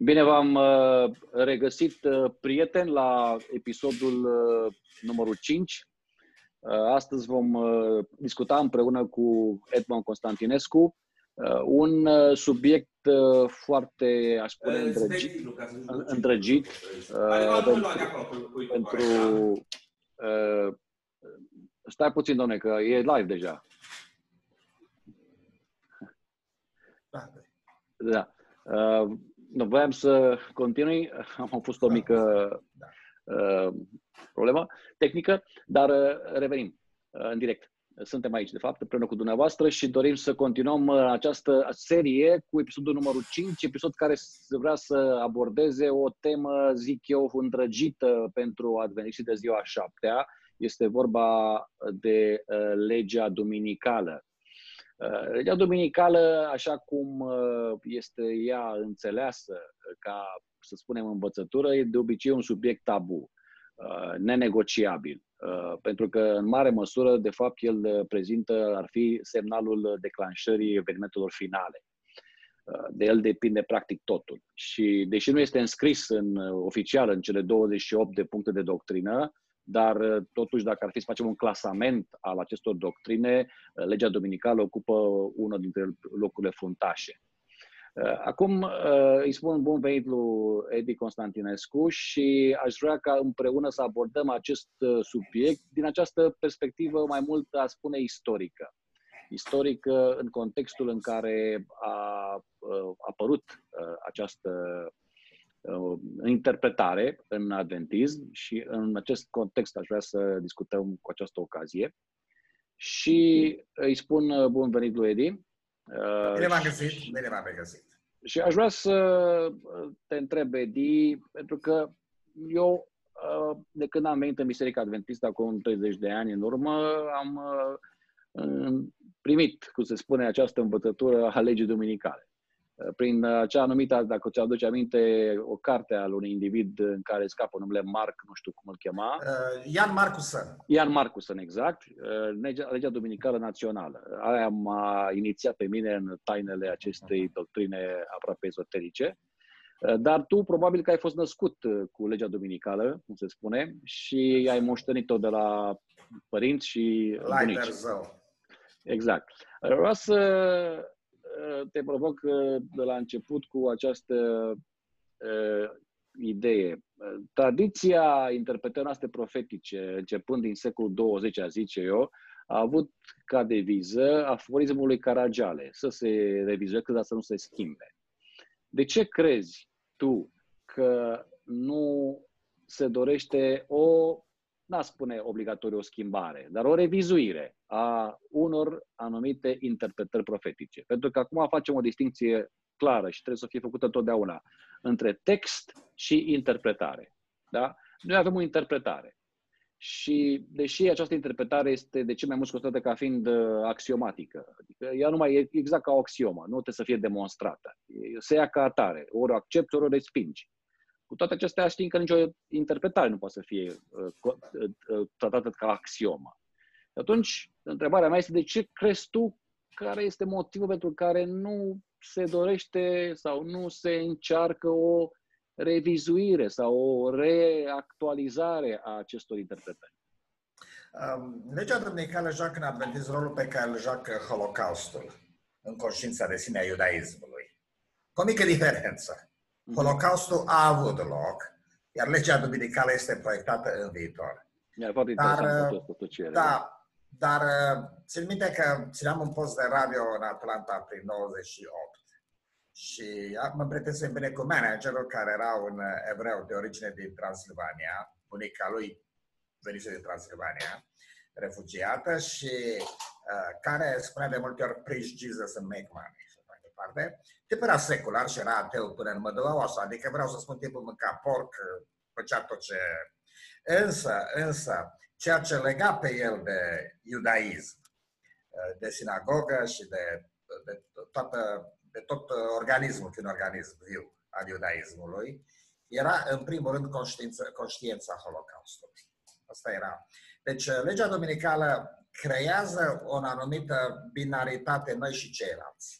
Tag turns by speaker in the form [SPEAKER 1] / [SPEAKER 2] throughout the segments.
[SPEAKER 1] Bine v-am uh, regăsit, uh, prieteni, la episodul uh, numărul 5. Astăzi vom discuta împreună cu Edmond Constantinescu un subiect foarte, aș spune, îndrăgit, îndrăgit pentru... Stai puțin, domne, că e live deja. Da. Da nu, voiam să continui, am fost o mică uh, problemă tehnică, dar uh, revenim uh, în direct. Suntem aici, de fapt, împreună cu dumneavoastră și dorim să continuăm uh, această serie cu episodul numărul 5, episod care vrea să abordeze o temă, zic eu, îndrăgită pentru adveniștii de ziua șaptea. Este vorba de uh, legea duminicală. Uh, legea duminicală, așa cum uh, este ea înțeleasă uh, ca, să spunem, învățătură, e de obicei un subiect tabu, nenegociabil, pentru că, în mare măsură, de fapt, el prezintă, ar fi semnalul declanșării evenimentelor finale. De el depinde practic totul. Și, deși nu este înscris în, oficial în cele 28 de puncte de doctrină, dar uh, totuși dacă ar fi să facem un clasament al acestor doctrine, uh, legea dominicală ocupă unul dintre locurile fruntașe. Uh, acum îi spun bun venit lui Edi Constantinescu și aș vrea ca împreună să abordăm acest subiect din această perspectivă mai mult, a spune, istorică. Istorică în contextul în care a apărut această Uh, interpretare în adventism și în acest context aș vrea să discutăm cu această ocazie. Și îi spun uh, bun venit lui Edi.
[SPEAKER 2] Uh, bine m-am găsit, bine m-am regăsit.
[SPEAKER 1] Și aș vrea să te întreb, Edi, pentru că eu, de când am venit în Biserica Adventistă, acum 30 de ani în urmă, am primit, cum se spune, această învățătură a legii duminicale prin acea anumită, dacă ți aduce aminte, o carte al unui individ în care scapă numele Marc, nu știu cum îl chema.
[SPEAKER 2] Uh, Ian Marcusen.
[SPEAKER 1] Ian Marcusen, exact. Uh, legea, legea Dominicală Națională. Aia m-a inițiat pe mine în tainele acestei doctrine aproape ezoterice. Uh, dar tu probabil că ai fost născut uh, cu legea dominicală, cum se spune, și ai moștenit-o de la părinți și bunici. Exact. Vreau să te provoc uh, de la început cu această uh, idee. Tradiția interpretării noastre profetice, începând din secolul 20, a zice eu, a avut ca deviză aforismul lui Caragiale, să se revizuieze, dar să nu se schimbe. De ce crezi tu că nu se dorește o n-a spune obligatoriu o schimbare, dar o revizuire a unor anumite interpretări profetice. Pentru că acum facem o distinție clară și trebuie să fie făcută totdeauna între text și interpretare. Da? Noi avem o interpretare. Și deși această interpretare este de ce mai mult considerată ca fiind uh, axiomatică, adică ea nu mai e exact ca o axiomă, nu trebuie să fie demonstrată. Se ia ca atare, ori o accepti, ori o respingi. Cu toate acestea știm că nicio interpretare nu poate să fie uh, uh, uh, tratată ca axiomă. Atunci, întrebarea mea este de ce crezi tu care este motivul pentru care nu se dorește sau nu se încearcă o revizuire sau o reactualizare a acestor interpretări?
[SPEAKER 2] Um, legea duminicală joacă în adventism rolul pe care îl joacă Holocaustul în conștiința de sine a iudaismului. Cu o mică diferență. Holocaustul a avut loc, iar legea duminicală este proiectată în viitor.
[SPEAKER 1] Mi-a foarte dar,
[SPEAKER 2] uh, Da, dar uh, țin minte că țineam un post de radio în Atlanta prin 98 și mă prietesem bine cu managerul care era un evreu de origine din Transilvania, bunica lui venise din Transilvania, refugiată și uh, care spunea de multe ori preach Jesus and make money departe. Tipul era secular și era ateu până în mădălăoasă, adică vreau să spun tipul mânca porc, făcea tot ce... Însă, însă, ceea ce lega pe el de iudaism, de sinagogă și de, de, toată, de tot organismul, un organism viu al iudaismului, era în primul rând conștiința, conștiința Holocaustului. Asta era. Deci legea dominicală creează o anumită binaritate noi și ceilalți.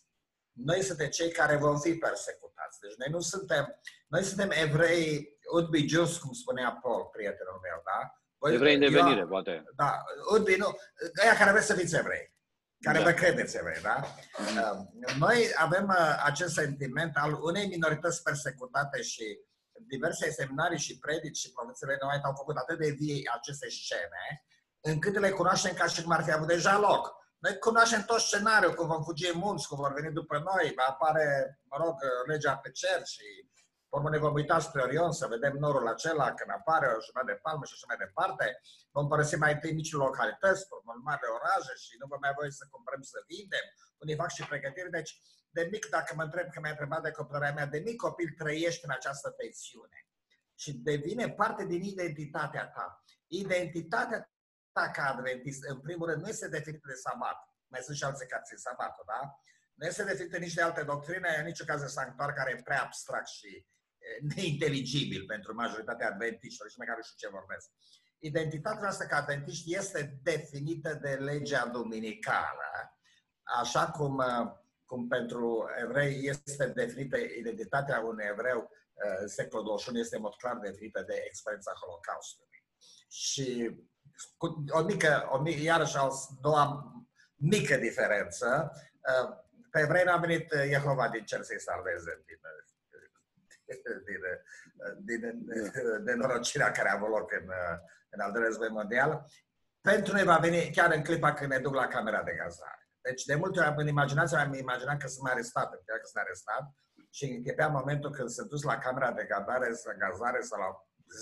[SPEAKER 2] Noi suntem cei care vom fi persecutați discriminați. Deci noi nu suntem, noi suntem evrei udbi just, cum spunea Paul, prietenul meu, da?
[SPEAKER 1] Voi, evrei în devenire, eu, poate.
[SPEAKER 2] Da, udbi, nu, aia care vreți să fiți evrei care da. vă credeți evrei, da? Mm. Noi avem uh, acest sentiment al unei minorități persecutate și diverse seminarii și predici și profețiile noi au făcut atât de vii aceste scene, încât le cunoaștem ca și cum ar fi avut deja loc. Noi cunoaștem tot scenariul, cum vom fugi în munți, cum vor veni după noi, va apare, mă rog, legea pe cer și Urmă ne vom uita spre Orion să vedem norul acela când apare o jumătate de palmă și așa mai departe. Vom părăsi mai întâi mici localități, urmă mari orașe și nu vom mai voi să cumpărăm să vindem. Unii fac și pregătiri. Deci, de mic, dacă mă întreb că mi-a întrebat de copilăria mea, de mic copil trăiești în această tensiune și devine parte din identitatea ta. Identitatea ta ca adventist, în primul rând, nu este definită de sabat. Mai sunt și alții care țin sabatul, da? Nu este definită nici de alte doctrine, în niciun caz de sanctuar care e prea abstract și neinteligibil pentru majoritatea adventiștilor și care nu știu ce vorbesc. Identitatea noastră ca adventiști este definită de legea duminicală, așa cum, cum pentru evrei este definită identitatea unui evreu în secolul 21 este în mod clar definită de experiența Holocaustului. Și cu o mică, o mică iarăși o doua mică diferență, pe evrei n-a venit Jehova din cer să-i salveze din din, din nenorocirea care a avut loc în, în al doilea război mondial, pentru noi va veni chiar în clipa când ne duc la camera de gazare. Deci de multe ori în imaginația am imaginat că sunt arestat, că sunt arestat și închepea momentul când sunt dus la camera de gazare, să gazare sau la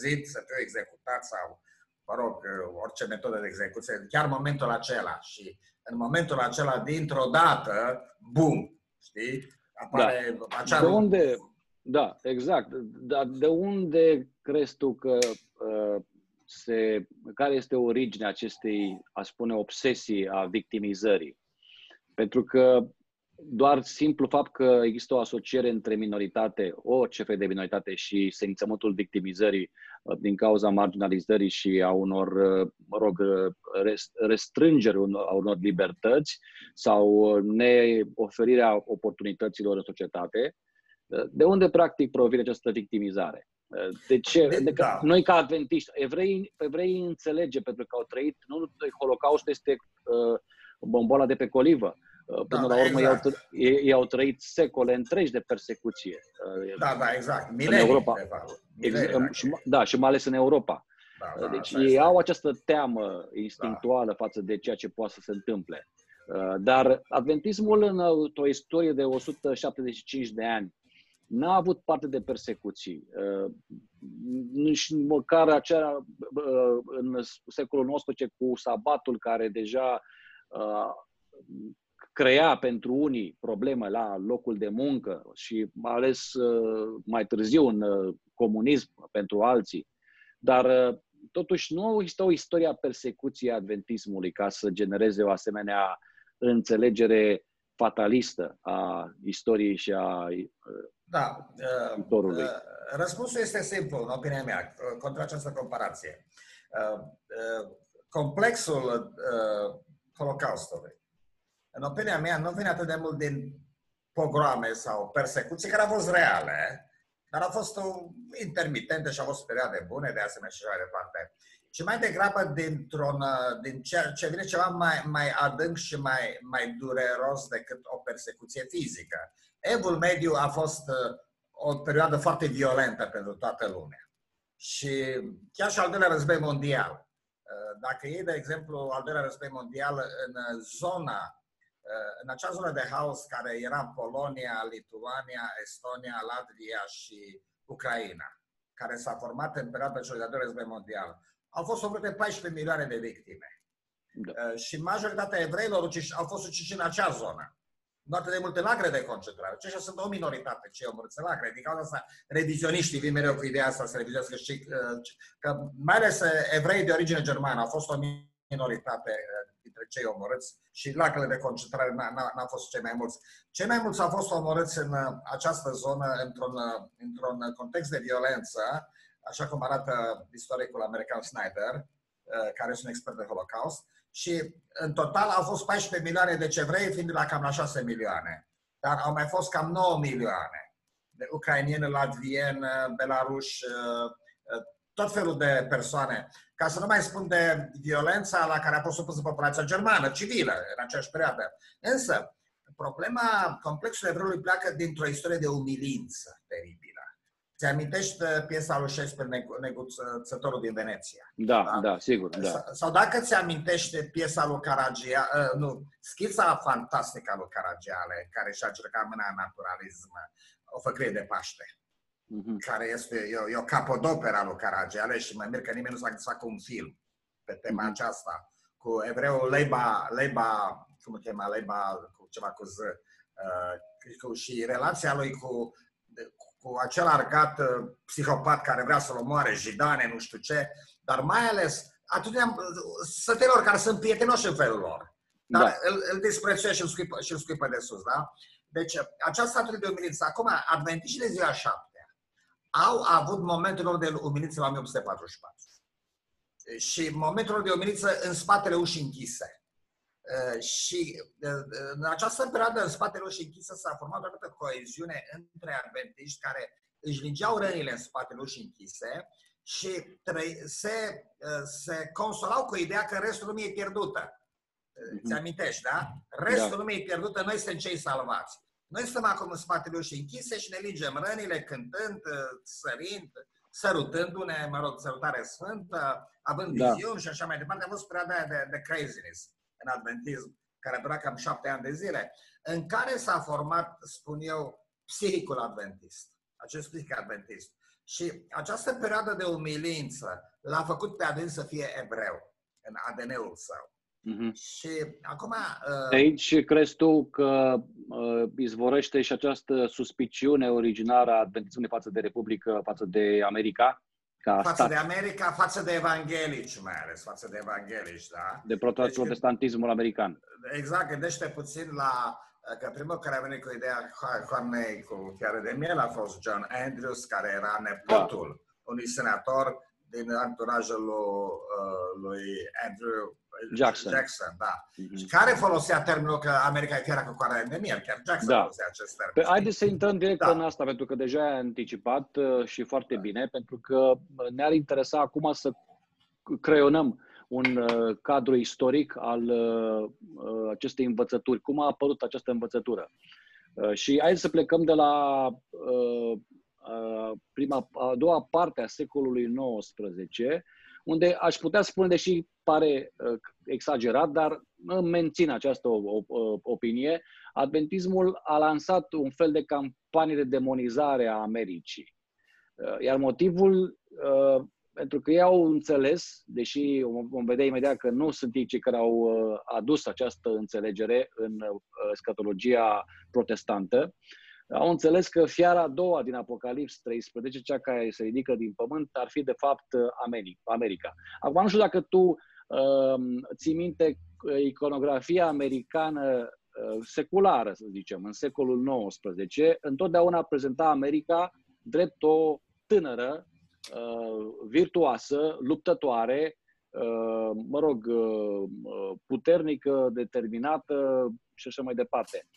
[SPEAKER 2] zid să fiu executat sau, mă rog, orice metodă de execuție, chiar momentul acela. Și în momentul acela, dintr-o dată, bum, știi? Apare
[SPEAKER 1] da. acea... De unde, da, exact. Dar de unde crezi tu că uh, se, care este originea acestei, a spune, obsesii a victimizării? Pentru că doar simplu fapt că există o asociere între minoritate, o fel de minoritate și sențământul victimizării uh, din cauza marginalizării și a unor, uh, mă rog, restrângeri a unor libertăți sau neoferirea oportunităților în societate, de unde, practic, provine această victimizare? De ce? De, da. Noi, ca adventiști, evrei, evrei înțelege, pentru că au trăit, nu Holocaustul este uh, bomboala de pe colivă. Uh, până da, la urmă, exact. ei, au, ei au trăit secole întregi de persecuție.
[SPEAKER 2] Uh, da, da, exact. Milenii, în Europa. De fapt.
[SPEAKER 1] Milenii, exact. și, da, și mai ales în Europa. Da, da, deci ei este. au această teamă instinctuală da. față de ceea ce poate să se întâmple. Dar adventismul în o istorie de 175 de ani n-a avut parte de persecuții. Uh, nici măcar acea uh, în secolul XIX cu sabatul care deja uh, crea pentru unii probleme la locul de muncă și mai ales mai târziu în comunism pentru alții. Dar totuși nu există o istorie a persecuției adventismului ca să genereze o asemenea înțelegere fatalistă a istoriei și a
[SPEAKER 2] da. Viitorului. Uh, uh, răspunsul este simplu, în opinia mea, uh, contra această comparație. Complexul Holocaustului, în opinia mea, nu vine atât de mult din pogrome sau persecuții, care au fost reale, dar au fost intermitente și au fost perioade bune, de asemenea și mai departe. Și mai degrabă dintr-un, din ce, ce vine ceva mai, mai adânc și mai, mai dureros decât o persecuție fizică. Evul mediu a fost uh, o perioadă foarte violentă pentru toată lumea. Și chiar și al doilea război mondial. Uh, dacă e, de exemplu, al doilea război mondial în zona, uh, în acea zonă de haos care era Polonia, Lituania, Estonia, Latvia și Ucraina, care s-a format în perioada celui de-al doilea război mondial, au fost omorâte 14 milioane de victime. Da. Și majoritatea evreilor au fost uciși în acea zonă nu atât de multe lacre de concentrare. Aceștia sunt o minoritate, cei omorâți lacre. Din cauza asta, revizioniștii vin mereu cu ideea asta să revizioneze că, uh, că mai ales uh, evrei de origine germană au fost o minoritate uh, dintre cei omorâți și lacrele de concentrare n-au fost cei mai mulți. Cei mai mulți au fost omorâți în această zonă într-un, într-un context de violență, așa cum arată istoricul american Snyder, care este un expert de Holocaust, și în total au fost 14 milioane de cevrei, fiind la cam la 6 milioane. Dar au mai fost cam 9 milioane de ucrainieni, latvieni, belaruși, tot felul de persoane, ca să nu mai spun de violența la care a fost supusă populația germană, civilă, în aceeași perioadă. Însă, problema complexului evreului pleacă dintr-o istorie de umilință teribilă. Ți amintești uh, piesa lui Shakespeare, Neguțătorul din Veneția?
[SPEAKER 1] Da, da, da sigur. Da.
[SPEAKER 2] Sau dacă ți amintești piesa lui Caragia, uh, nu, schița fantastică a lui Caragiale, care și-a cercat mâna în naturalism, o făcrie de Paște, uh-huh. care este, e, e o capodopera lui Caragiale și mă mir că nimeni nu s-a gândit cu un film pe tema uh-huh. aceasta, cu evreul Leiba, Leiba, cum îl chema, Leiba, cu ceva cu Z, uh, cu, și relația lui cu cu acel argat uh, psihopat care vrea să-l omoare, jidane, nu știu ce, dar mai ales atâtea sătelor care sunt prietenoși în felul lor. Dar da. îl, îl disprețuie și îl scuipă, și îl scuipă de sus, da? Deci, această atât de umilință. Acum, adventiștii de ziua șaptea au avut momentul lor de umilință la 1844. Și momentul lor de umilință în spatele ușii închise. Uh, și uh, în această perioadă, în spatele ușii închisă, s-a format o pe coeziune între adventiști care își lingeau rănile în spatele ușii închise și se, uh, se consolau cu ideea că restul lumii e pierdută. Ți mhm. amintești, da? Restul da. lumii e pierdută, noi suntem cei salvați. Noi stăm acum în spatele ușii închise și ne lingem rănile cântând, sărind, sărutându-ne, mă rog, sărutare sfântă, având da. viziuni și așa mai departe. A fost perioada de, de craziness în adventism, care a durat cam șapte ani de zile, în care s-a format, spun eu, psihicul adventist, acest psihic adventist. Și această perioadă de umilință l-a făcut pe adânc să fie evreu în ADN-ul său. Mm-hmm. Și acum... Uh...
[SPEAKER 1] Aici crezi tu că uh, izvorăște și această suspiciune originară a adventismului față de Republică, față de America?
[SPEAKER 2] ca față stat. de America, față de evanghelici mai ales, față de evanghelici, da?
[SPEAKER 1] De protestantismul deci, american.
[SPEAKER 2] Exact, gândește puțin la că primul care a venit cu ideea Hornei cu chiar de miel a fost John Andrews, care era nepotul da. unui senator din anturajul lui, uh, lui Andrew
[SPEAKER 1] Jackson.
[SPEAKER 2] Jackson, da. Mm-hmm. Și care folosea termenul că America e fiera cu coara de miel, chiar Jackson da. folosea acest termen.
[SPEAKER 1] Păi, haideți să intrăm direct da. în asta, pentru că deja ai anticipat uh, și foarte da. bine, pentru că uh, ne-ar interesa acum să creionăm un uh, cadru istoric al uh, uh, acestei învățături. Cum a apărut această învățătură? Uh, și hai să plecăm de la uh, prima, a doua parte a secolului XIX, unde aș putea spune, deși pare uh, exagerat, dar mențin această opinie, adventismul a lansat un fel de campanie de demonizare a Americii. Uh, iar motivul, uh, pentru că ei au înțeles, deși vom vedea imediat că nu sunt ei cei care au adus această înțelegere în scatologia protestantă, au înțeles că fiara a doua din Apocalips 13, cea care se ridică din pământ, ar fi de fapt America. Acum nu știu dacă tu uh, ții minte iconografia americană uh, seculară, să zicem, în secolul XIX, întotdeauna prezenta America drept o tânără, uh, virtuoasă, luptătoare, uh, mă rog, uh, puternică, determinată și așa mai departe.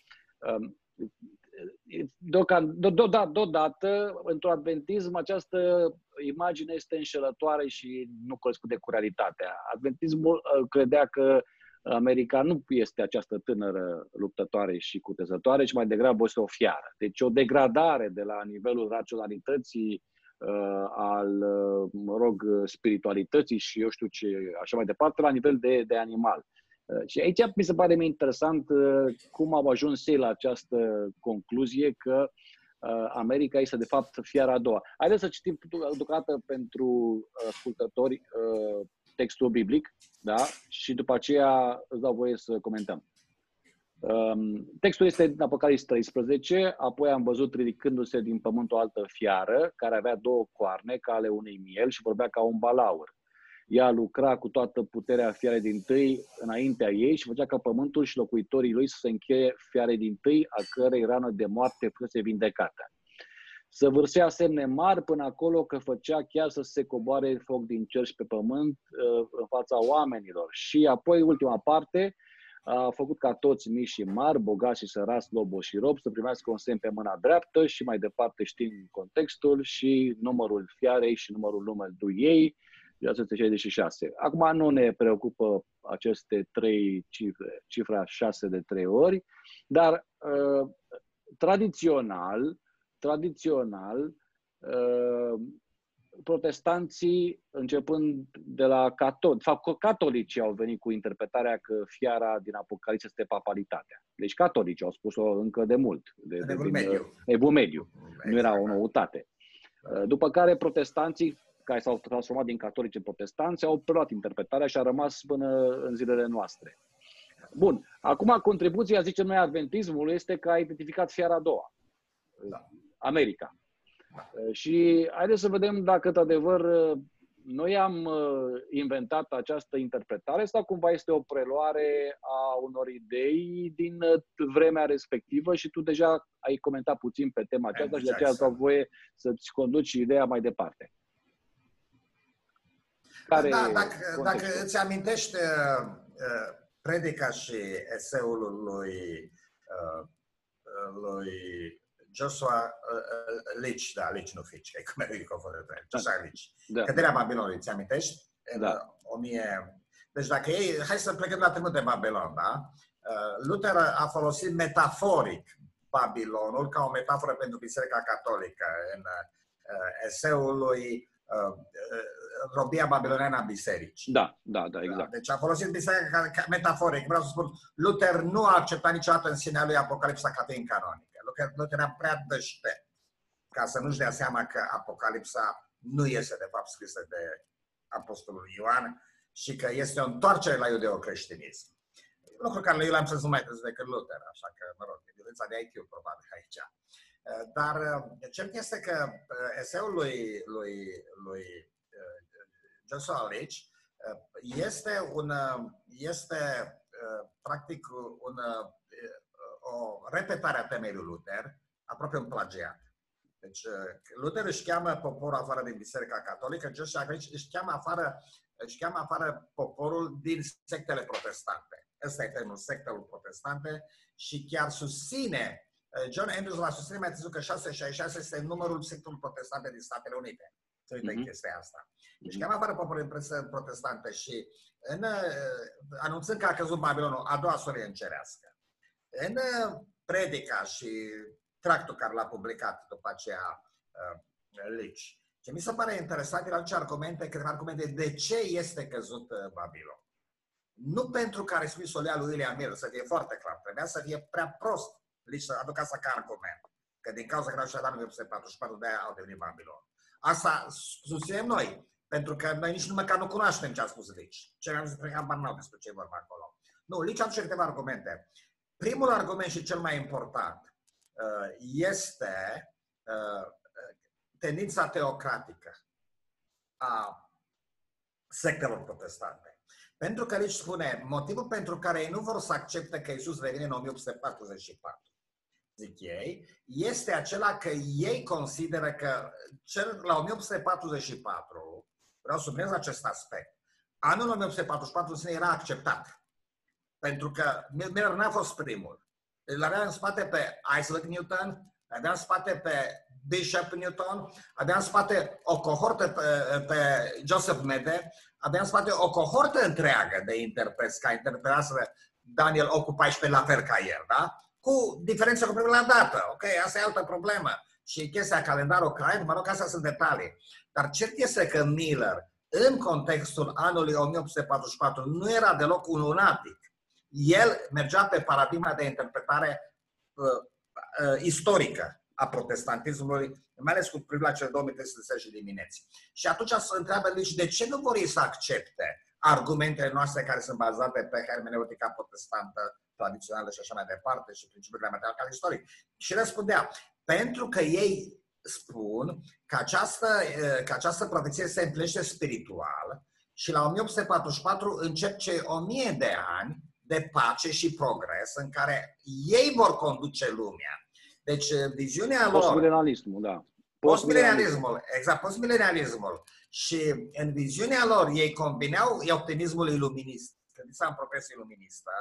[SPEAKER 1] Uh, deodată, într-un adventism, această imagine este înșelătoare și nu corespunde cu realitatea. Adventismul uh, credea că America nu este această tânără luptătoare și cutezătoare, ci mai degrabă este o fiară. Deci o degradare de la nivelul raționalității, uh, al, uh, mă rog, spiritualității și eu știu ce, așa mai departe, la nivel de, de animal. Uh, și aici mi se pare interesant uh, cum au ajuns ei la această concluzie că uh, America este de fapt fiara a doua. Haideți să citim deocamdată pentru ascultători textul biblic, da? Și după aceea îți dau voie să comentăm. Um, textul este din Apocalipsa 13, apoi am văzut ridicându-se din pământ o altă fiară care avea două coarne ca ale unei miel și vorbea ca un balaur. Ea lucra cu toată puterea fiarei din tâi înaintea ei și făcea ca pământul și locuitorii lui să se încheie fiare din tâi, a cărei rană de moarte fusese vindecată. Să vârsea semne mari până acolo că făcea chiar să se coboare foc din cer și pe pământ uh, în fața oamenilor. Și apoi, ultima parte, a făcut ca toți mici și mari, bogați și sărați, lobo și rob, să primească un semn pe mâna dreaptă și mai departe știm contextul și numărul fiarei și numărul numelui ei, 666. Acum nu ne preocupă aceste trei cifre, cifra 6 de trei ori, dar uh, tradițional, tradițional, uh, protestanții, începând de la catolici, de fapt, catolicii au venit cu interpretarea că fiara din Apocalipsă este papalitatea. Deci catolicii au spus-o încă de mult.
[SPEAKER 2] De, de, de mediu.
[SPEAKER 1] Evul mediu. Exact. Nu era o noutate. Da. După care protestanții, care s-au transformat din catolici în protestanți, au preluat interpretarea și a rămas până în zilele noastre. Bun. Acum, contribuția, zicem noi, adventismului este că a identificat fiara a doua. Da. America. Uh, și haideți să vedem dacă, într-adevăr, uh, noi am uh, inventat această interpretare sau cumva este o preluare a unor idei din vremea respectivă și tu deja ai comentat puțin pe tema aceasta exact. și de aceea îți voie să-ți conduci ideea mai departe.
[SPEAKER 2] Care da, dacă, dacă îți amintești predica și eseul lui, lui Joshua uh, Lich, da, Lich nu Fitch, că cum e confundat Joshua Lich. Da. Căderea Babilonului, ți amintești? În da. 1000... Deci dacă ei, hai să plecăm la trecut de Babilon, da? Luther a folosit metaforic Babilonul ca o metaforă pentru Biserica Catolică în eseul lui robia babiloniană a bisericii.
[SPEAKER 1] Da, da, da, exact. Da?
[SPEAKER 2] Deci a folosit biserica ca, ca metaforic. Vreau să spun, Luther nu a acceptat niciodată în sinea lui Apocalipsa ca fiind canonic că nu era prea deștept ca să nu-și dea seama că Apocalipsa nu este de fapt scrisă de Apostolul Ioan și că este o întoarcere la iudeocreștinism. Lucru care eu l-am să mai târziu decât Luther, așa că, mă rog, violența de IQ probabil aici. Dar cert este că eseul lui, lui, lui Joshua Leach este, un, este practic un o repetare a temei lui Luther, aproape un plagiat. Deci uh, Luther își cheamă poporul afară din Biserica Catolică, Joshua aici își cheamă afară, își cheamă afară poporul din sectele protestante. Ăsta e termenul, sectele protestante și chiar susține, uh, John Andrews va susține mai târziu că 666 este numărul sectelor protestante din Statele Unite. Să uite mm-hmm. chestia asta. Deci cheamă afară poporul protestante și în, uh, anunțând că a căzut Babilonul, a doua sorie încerească. În uh, predica și tractul care l-a publicat după aceea uh, Lici, ce mi se pare interesant era ce argumente, câteva argumente de ce este căzut uh, Babilon. Nu pentru că a respins-o lea lui William Mill, să fie foarte clar, trebuia să fie prea prost Lici să aducă asta ca argument. Că din cauza că n-au dat 1944, de aia au devenit Babilon. Asta susținem noi, pentru că noi nici nu măcar nu cunoaștem ce a spus Lici. Ce am zis, n-au despre ce vorba acolo. Nu, Lici aduce câteva argumente. Primul argument și cel mai important uh, este uh, tendința teocratică a sectelor protestante. Pentru că aici spune, motivul pentru care ei nu vor să accepte că Isus revine în 1844, zic ei, este acela că ei consideră că cel, la 1844, vreau să subliniez acest aspect, anul 1844 în sine era acceptat. Pentru că Miller n-a fost primul. Îl avea în spate pe Isaac Newton, avea în spate pe Bishop Newton, avea în spate o cohortă pe, pe Joseph Mede, avea în spate o cohortă întreagă de interpreți, ca interpretează Daniel Ocu 14 la fel ca el, da? Cu diferență cu privire la dată, ok? Asta e altă problemă. Și chestia calendarul crain, mă rog, astea sunt detalii. Dar cert este că Miller, în contextul anului 1844, nu era deloc un lunatic el mergea pe paradigma de interpretare uh, uh, istorică a protestantismului, mai ales cu privire la cele 2310 dimineți. Și atunci se întreabă deci, de ce nu vor ei să accepte argumentele noastre care sunt bazate pe hermeneutica protestantă tradițională și așa mai departe și principiul gramatical ca istoric. Și răspundea, pentru că ei spun că această, uh, că această profeție se împlinește spiritual și la 1844 încep cei 1000 de ani de pace și progres în care ei vor conduce lumea. Deci, uh, viziunea lor...
[SPEAKER 1] Postmilenialismul, da.
[SPEAKER 2] Postmilenialismul, exact, postmilenialismul. Și în viziunea lor, ei combinau optimismul iluminist, credința în profesie iluministă,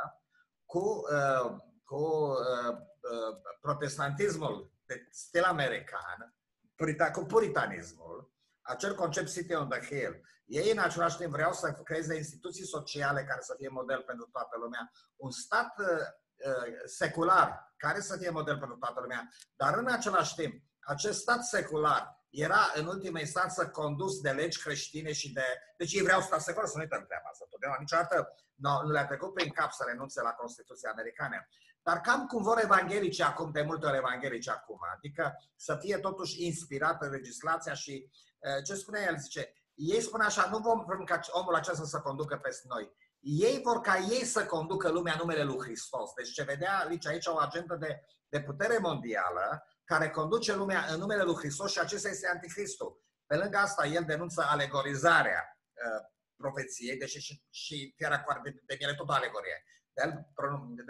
[SPEAKER 2] cu, uh, cu uh, uh, protestantismul de stil american, purita, cu puritanismul, acel concept City on the Hill. Ei în același timp vreau să creeze instituții sociale care să fie model pentru toată lumea, un stat uh, secular care să fie model pentru toată lumea, dar în același timp, acest stat secular era în ultima instanță condus de legi creștine și de... Deci ei vreau stat secular, să nu uităm treaba asta. Totdeauna niciodată nu, nu le-a trecut prin cap să renunțe la Constituția Americană. Dar cam cum vor evanghelici acum, de multe ori evanghelici acum, adică să fie totuși inspirată legislația și ce spune el, zice, ei spun așa, nu vom vrem ca omul acesta să conducă peste noi. Ei vor ca ei să conducă lumea numele lui Hristos. Deci ce vedea aici, aici o agendă de, de putere mondială care conduce lumea în numele lui Hristos și acesta este Anticristul. Pe lângă asta, el denunță alegorizarea uh, profeției, deși și, și fiera cu de, de miele tot o alegorie. El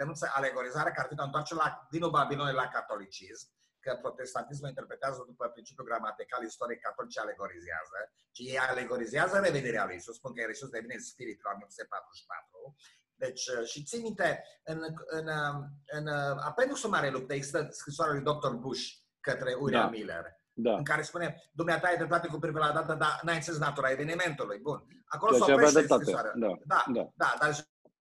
[SPEAKER 2] denunță alegorizarea care vine întoarce la, din Babilonului la catolicism, că protestantismul interpretează după principiul gramatical istoric catolic ce alegorizează, ci ei alegorizează revenirea lui Iisus, spun că Iisus devine spirit la 1944. Deci, uh, și țin minte, în, în, uh, în, în uh, apendusul mare luptă există scrisoarea lui Dr. Bush către William da. Miller, da. în care spune, dumneata ai dreptate cu privire la dată, dar n-ai înțeles natura evenimentului. Bun. Acolo se oprește scrisoarea. Da. Da, da. da, dar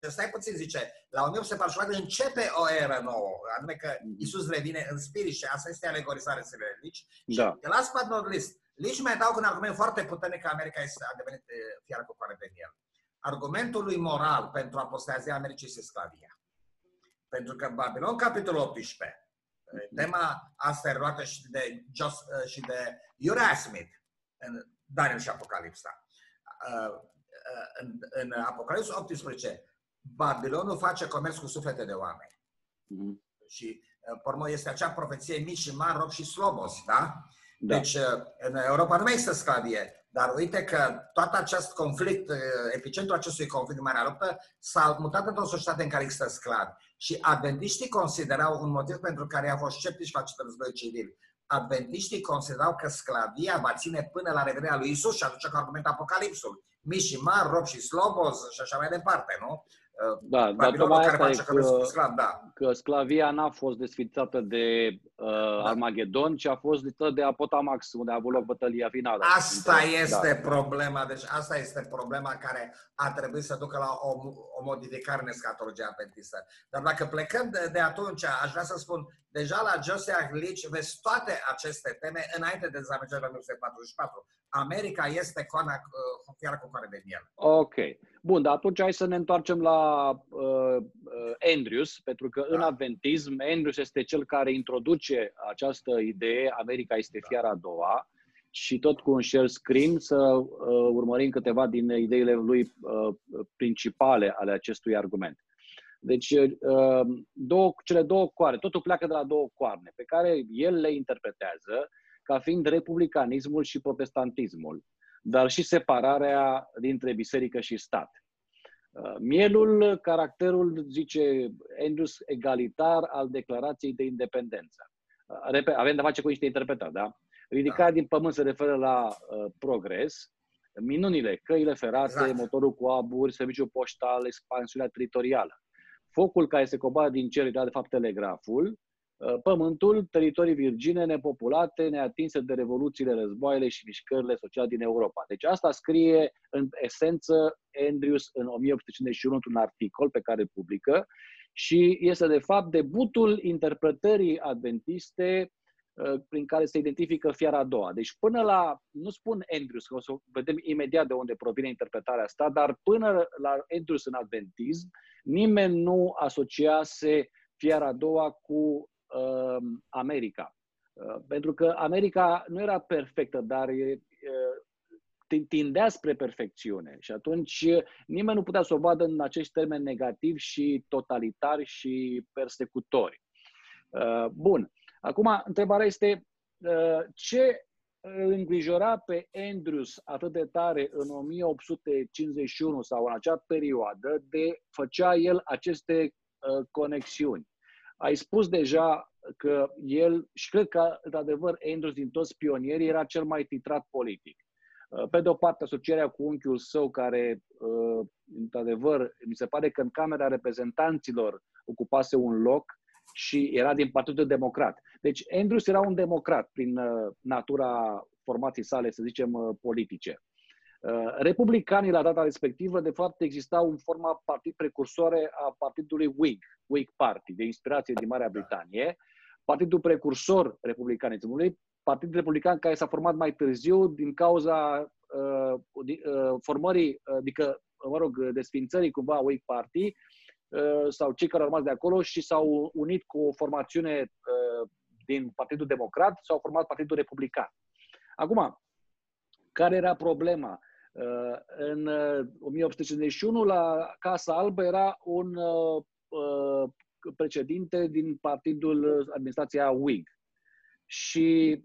[SPEAKER 2] stai puțin, zice, la 1844 începe o eră nouă, anume că mhm. Isus revine în spirit și asta este alegorizarea Lici. Da. Și last but not least, Lici mai dau un argument foarte puternic că America este, a devenit fiară cu care pe el. Argumentul lui moral pentru apostazia Americii este sclavia. Pentru că Babilon, capitolul 18, mhm. tema asta e luată și de, Just, și de Uriah Smith în Daniel și Apocalipsa. În, în Apocalipsa 18, Babilonul face comerț cu suflete de oameni. Mm-hmm. Și, uh, pormă, este acea profeție mici și mari, rob și slobos, da? Da? Deci, uh, în Europa nu mai este sclavie, dar uite că tot acest conflict, uh, epicentrul acestui conflict mai luptă, s-a mutat într-o societate în care există sclavi. Și adventiștii considerau un motiv pentru care a fost sceptici față de război civil. Adventiștii considerau că sclavia va ține până la revenirea lui Isus și aduce ca argument Apocalipsul. Mici și mari, rob și slobos și așa mai departe, nu?
[SPEAKER 1] Da, dar tocmai asta e că, sclav, da. că sclavia n-a fost desfințată de uh, da. Armagedon, ci a fost de Apotamax, unde a avut loc bătălia finală.
[SPEAKER 2] Asta da. este da. problema, deci asta este problema care a trebuit să ducă la o, o modificare în escatologia adventistă. Dar dacă plecăm de, de atunci, aș vrea să spun, deja la Josiah Leach vezi toate aceste teme înainte de dezamăgirea 1944. America este coana, uh, chiar cu care de miel.
[SPEAKER 1] Ok. Bun, dar atunci hai să ne întoarcem la uh, uh, Andrews, pentru că da. în adventism Andrews este cel care introduce această idee, America este da. fiara a doua, și tot cu un share screen să uh, urmărim câteva din ideile lui uh, principale ale acestui argument. Deci, uh, două, cele două coarne, totul pleacă de la două coarne, pe care el le interpretează ca fiind republicanismul și protestantismul dar și separarea dintre biserică și stat. Uh, mielul, caracterul, zice Andrews, egalitar al declarației de independență. Uh, avem de face cu niște interpretări, da? Ridicat da. din pământ se referă la uh, progres, minunile, căile ferate, exact. motorul cu aburi, serviciul poștal, expansiunea teritorială. Focul care se coboară din cer era de fapt telegraful, Uh, pământul, teritorii virgine, nepopulate, neatinse de revoluțiile, războaiele și mișcările sociale din Europa. Deci asta scrie în esență Andrews în 1851 într-un articol pe care îl publică și este de fapt debutul interpretării adventiste uh, prin care se identifică fiara a doua. Deci până la, nu spun Andrews, că o să vedem imediat de unde provine interpretarea asta, dar până la Andrews în adventism, nimeni nu asociase fiara a doua cu Um, America. Uh, pentru că America nu era perfectă, dar tindea spre perfecțiune și atunci nimeni nu putea să o vadă în acești termeni negativi și totalitari și persecutori. Uh, bun. Acum, întrebarea este uh, ce îl îngrijora pe Andrews atât de tare în 1851 sau în acea perioadă de făcea el aceste conexiuni. Ai spus deja că el, și cred că, într-adevăr, Andrews din toți pionierii era cel mai titrat politic. Pe de o parte, asocierea cu unchiul său, care, într-adevăr, mi se pare că în Camera Reprezentanților ocupase un loc și era din Partidul Democrat. Deci Andrews era un democrat prin natura formației sale, să zicem, politice. Uh, republicanii la data respectivă, de fapt, existau în forma partid precursoare a partidului Whig, Whig Party, de inspirație din Marea Britanie, partidul precursor republicanismului, partidul republican care s-a format mai târziu din cauza uh, uh, formării, uh, adică, mă rog, desfințării cumva Whig Party, uh, sau cei care au rămas de acolo și s-au unit cu o formațiune uh, din Partidul Democrat, s-au format Partidul Republican. Acum, care era problema? Uh, în 1851, uh, la Casa Albă era un uh, președinte din partidul administrația Whig. Și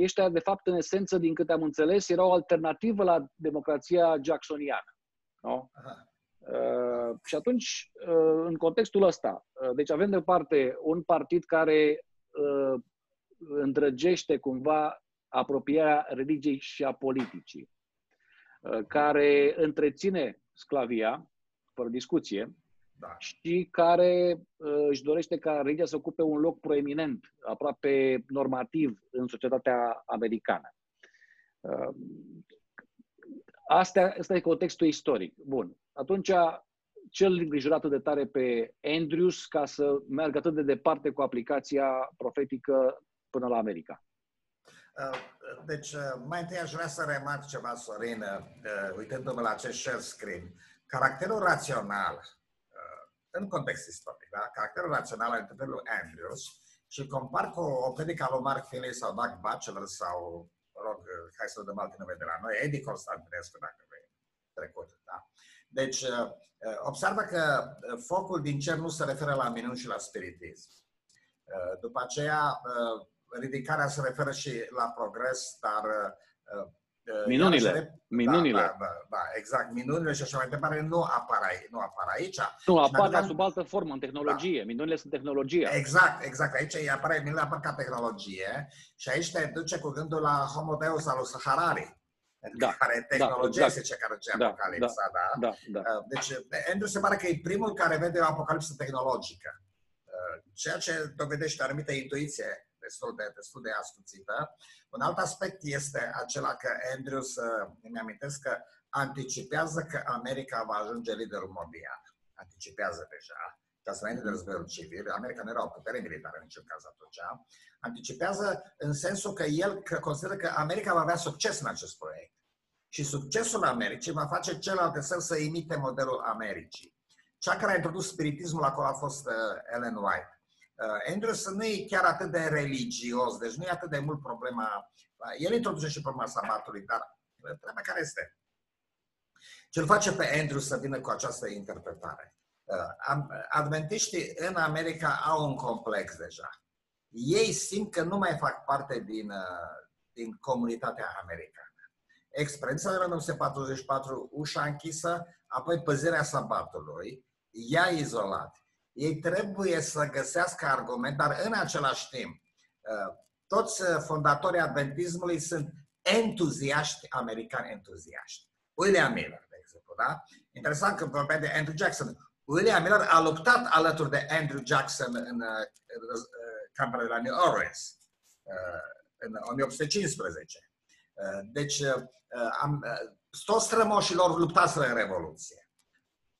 [SPEAKER 1] ăștia, de fapt, în esență, din câte am înțeles, era o alternativă la democrația jacksoniană. Nu? Uh, și atunci, uh, în contextul ăsta, uh, deci avem de parte un partid care uh, îndrăgește cumva apropierea religiei și a politicii. Uh, care întreține sclavia, fără discuție, da. și care uh, își dorește ca religia să ocupe un loc proeminent, aproape normativ în societatea americană. Uh, astea, asta e contextul istoric. Bun. Atunci, ce îl îngrijora atât de tare pe Andrews ca să meargă atât de departe cu aplicația profetică până la America?
[SPEAKER 2] Uh, deci, uh, mai întâi aș vrea să remarc ceva, Sorin, uh, uitându-mă la acest share screen. Caracterul rațional, în context istoric, da? caracterul rațional al întâmplării Andrews și compar cu o predică lui Mark Finley sau Doug Batchelor sau, rog, hai să dăm alte nume de la noi, Eddie Constantinescu, dacă vrei, trecut. Da? Deci, observă că focul din cer nu se referă la minuni și la spiritism. După aceea, ridicarea se referă și la progres, dar
[SPEAKER 1] uh, uh, Minunile. Minunile. Da,
[SPEAKER 2] da, da, da, exact. Minunile și așa mai departe nu apar, aici, nu apar aici.
[SPEAKER 1] Nu, apar ca sub altă formă, în tehnologie. Da. Minunile sunt tehnologie.
[SPEAKER 2] Exact, exact. Aici apare, minunile apar ca tehnologie și aici te duce cu gândul la Homo Deus al lui Harari. Da, care da, tehnologia da, exact. este cea care duce da, apocalipsa, da, da? da, da. Uh, deci, Andrew se pare că e primul care vede o apocalipsă tehnologică, ceea ce dovedește o anumită intuiție destul de, destul de ascuțită. Un alt aspect este acela că Andrews, îmi amintesc că anticipează că America va ajunge liderul mondial. Anticipează deja. Ca să înainte de războiul civil, America nu era o putere militară în niciun caz atunci. Anticipează în sensul că el că consideră că America va avea succes în acest proiect. Și succesul Americii va face celelalte țări să imite modelul Americii. Cea care a introdus spiritismul acolo a fost uh, Ellen White. Uh, Andrews nu e chiar atât de religios, deci nu e atât de mult problema. Uh, el introduce și problema sabatului, dar problema care este? Ce îl face pe Andrews să vină cu această interpretare? Uh, adventiștii în America au un complex deja. Ei simt că nu mai fac parte din, din comunitatea americană. Experiența de 1944, ușa închisă, apoi păzirea sabatului, ea izolat ei trebuie să găsească argument, dar în același timp, uh, toți uh, fondatorii adventismului sunt entuziaști, americani entuziaști. William Miller, de exemplu, da? Interesant că vorbea de Andrew Jackson. William Miller a luptat alături de Andrew Jackson în, uh, în camera de la New Orleans în 1815. Deci, am, toți strămoșilor luptaseră în Revoluție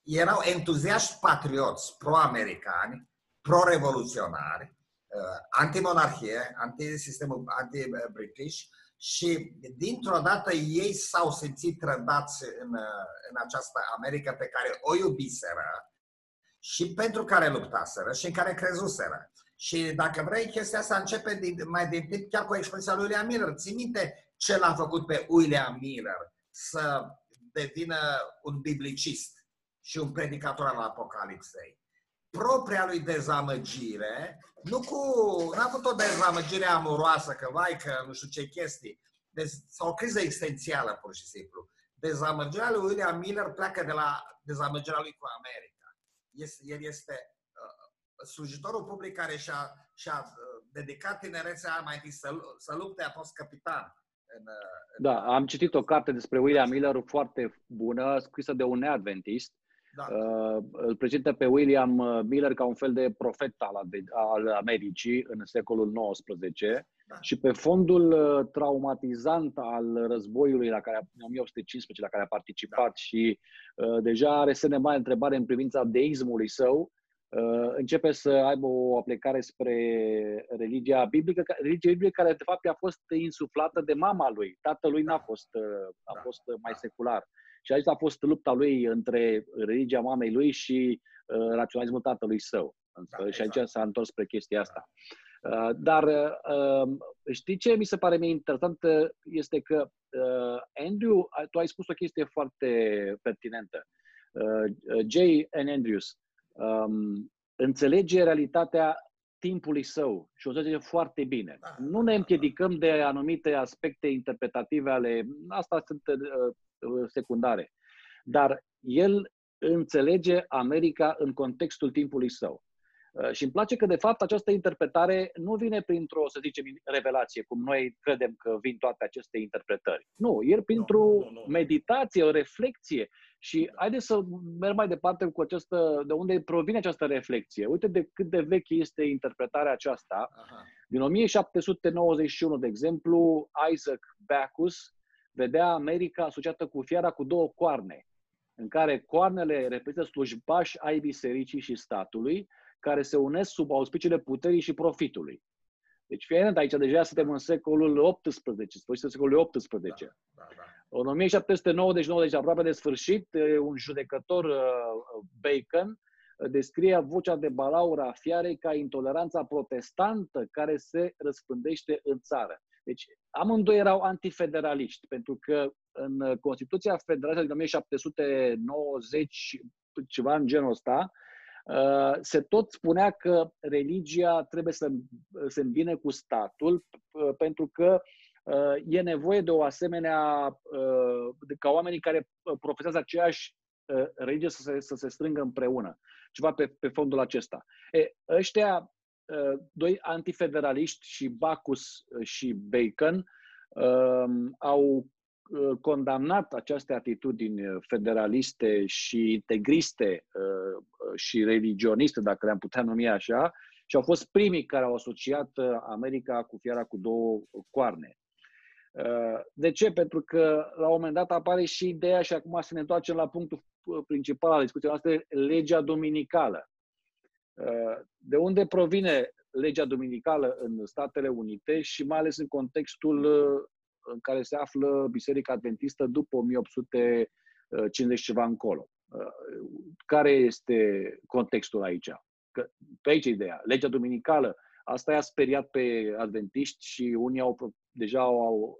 [SPEAKER 2] erau entuziaști patrioți pro-americani, pro-revoluționari, uh, anti-monarhie, anti-sistemul anti-british și dintr-o dată ei s-au simțit trădați în, uh, în această America pe care o iubiseră și pentru care luptaseră și în care crezuseră. Și dacă vrei, chestia asta începe din, mai din timp chiar cu expresia lui William Miller. Ții minte ce l-a făcut pe William Miller să devină un biblicist și un predicator al Apocalipsei. Propria lui dezamăgire, nu cu, n-a avut o dezamăgire amoroasă, că vai, că nu știu ce chestii, deci, sau o criză existențială, pur și simplu. Dezamăgirea lui William Miller pleacă de la dezamăgirea lui cu America. Este, el este uh, slujitorul public care și-a, și-a uh, dedicat tinerețea mai întâi să, să lupte, a fost capitan
[SPEAKER 1] în, în... Da, am citit o carte despre William Miller foarte bună, scrisă de un neadventist. Da. Uh, îl prezintă pe William uh, Miller ca un fel de profet al, al Americii în secolul XIX da. și pe fondul uh, traumatizant al războiului la care, în 1815 la care a participat da. și uh, deja are semne mai întrebare în privința deismului său, Uh, începe să aibă o aplicare spre religia biblică, religia biblică care de fapt a fost insuflată de mama lui. Tatălui n-a fost, uh, a da, fost mai da. secular. Și aici a fost lupta lui între religia mamei lui și uh, raționalismul tatălui său. Da, și aici exact. s-a întors spre chestia asta. Uh, dar uh, știi ce mi se pare mie interesant? Este că uh, Andrew, tu ai spus o chestie foarte pertinentă. Uh, J. N. Andrews, um, înțelege realitatea timpului său și o înțelege foarte bine. Da, nu ne da, da. împiedicăm de anumite aspecte interpretative ale... Asta sunt uh, secundare. Dar el înțelege America în contextul timpului său. Uh, și îmi place că, de fapt, această interpretare nu vine printr-o, să zicem, revelație, cum noi credem că vin toate aceste interpretări. Nu, el printr-o meditație, o reflexie. Și haideți să merg mai departe cu această, de unde provine această reflexie. Uite de cât de veche este interpretarea aceasta. Aha. Din 1791, de exemplu, Isaac Bacchus vedea America asociată cu fiara cu două coarne, în care coarnele reprezintă slujbași ai bisericii și statului, care se unesc sub auspiciile puterii și profitului. Deci, fie aici deja suntem în secolul XVIII, sfârșitul secolului XVIII. Da, da, da. În 1799, deci aproape de sfârșit, un judecător, Bacon, descrie vocea de balaur a fiarei ca intoleranța protestantă care se răspândește în țară. Deci amândoi erau antifederaliști, pentru că în Constituția Federală din 1790, ceva în genul ăsta, Uh, se tot spunea că religia trebuie să se îmbine cu statul uh, pentru că uh, e nevoie de o asemenea, ca oamenii care profesează aceeași religie să se, să se strângă împreună. Ceva pe, pe fondul acesta. E, ăștia, doi antifederaliști și Bacchus și Bacon, au Uh, condamnat aceste atitudini uh, federaliste și integriste uh, și religioniste, dacă le-am putea numi așa, și au fost primii care au asociat America cu fiara cu două coarne. De ce? Pentru că la un moment dat apare și ideea, și acum să ne întoarcem la punctul principal al discuției noastre, legea dominicală. De unde provine legea dominicală în Statele Unite și mai ales în contextul în care se află Biserica Adventistă după 1850 ceva încolo. Uh, care este contextul aici? Că pe aici e ideea. Legea duminicală, asta i-a speriat pe adventiști și unii au deja au,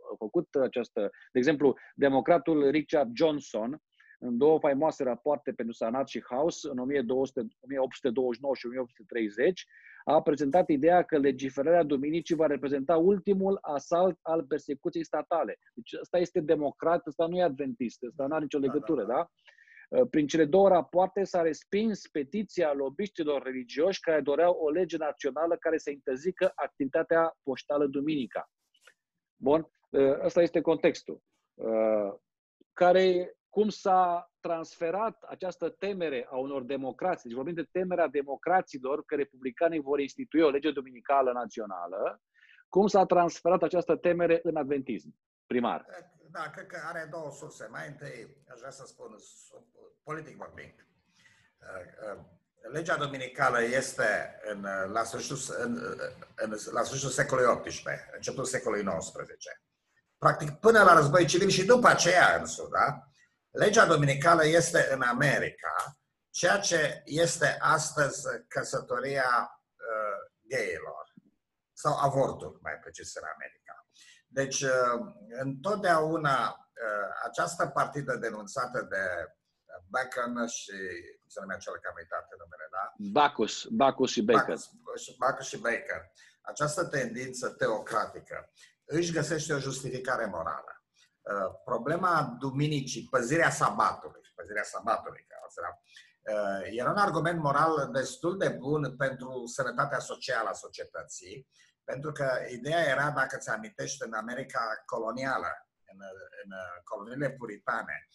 [SPEAKER 1] au făcut această... De exemplu, democratul Richard Johnson, în două faimoase rapoarte pentru Sanat și House, în 1200, 1829 și 1830, a prezentat ideea că legiferarea duminicii va reprezenta ultimul asalt al persecuției statale. Deci ăsta este democrat, ăsta nu e adventist, ăsta nu are nicio da, legătură, da? da, da? da? Prin cele două rapoarte s-a respins petiția lobiștilor religioși care doreau o lege națională care să interzică activitatea poștală duminica. Bun? Ă, ăsta este contextul. Ă, care cum s-a transferat această temere a unor democrații, deci vorbim de temerea democraților că republicanii vor institui o lege dominicală națională, cum s-a transferat această temere în adventism primar?
[SPEAKER 2] Da, cred că are două surse. Mai întâi, aș vrea să spun, politic vorbind, uh, uh, legea dominicală este în, la, sfârșitul, în, în, la sfârșitul secolului XVIII, începutul secolului XIX. Practic, până la război civil și după aceea însă, da? Legea dominicală este în America ceea ce este astăzi căsătoria uh, gayilor sau avortul, mai precis în America. Deci, uh, întotdeauna uh, această partidă denunțată de Bacon și, cum se numea cel care am numele, da?
[SPEAKER 1] Bacchus, Bacchus și Bacon. Bacchus,
[SPEAKER 2] Bacchus și Bacon. Această tendință teocratică își găsește o justificare morală. Uh, problema duminicii, păzirea sabatului, păzirea sabatului, era, uh, era un argument moral destul de bun pentru sănătatea socială a societății, Pentru că ideea era, dacă ți amintești, în America colonială, în, în coloniile puritane,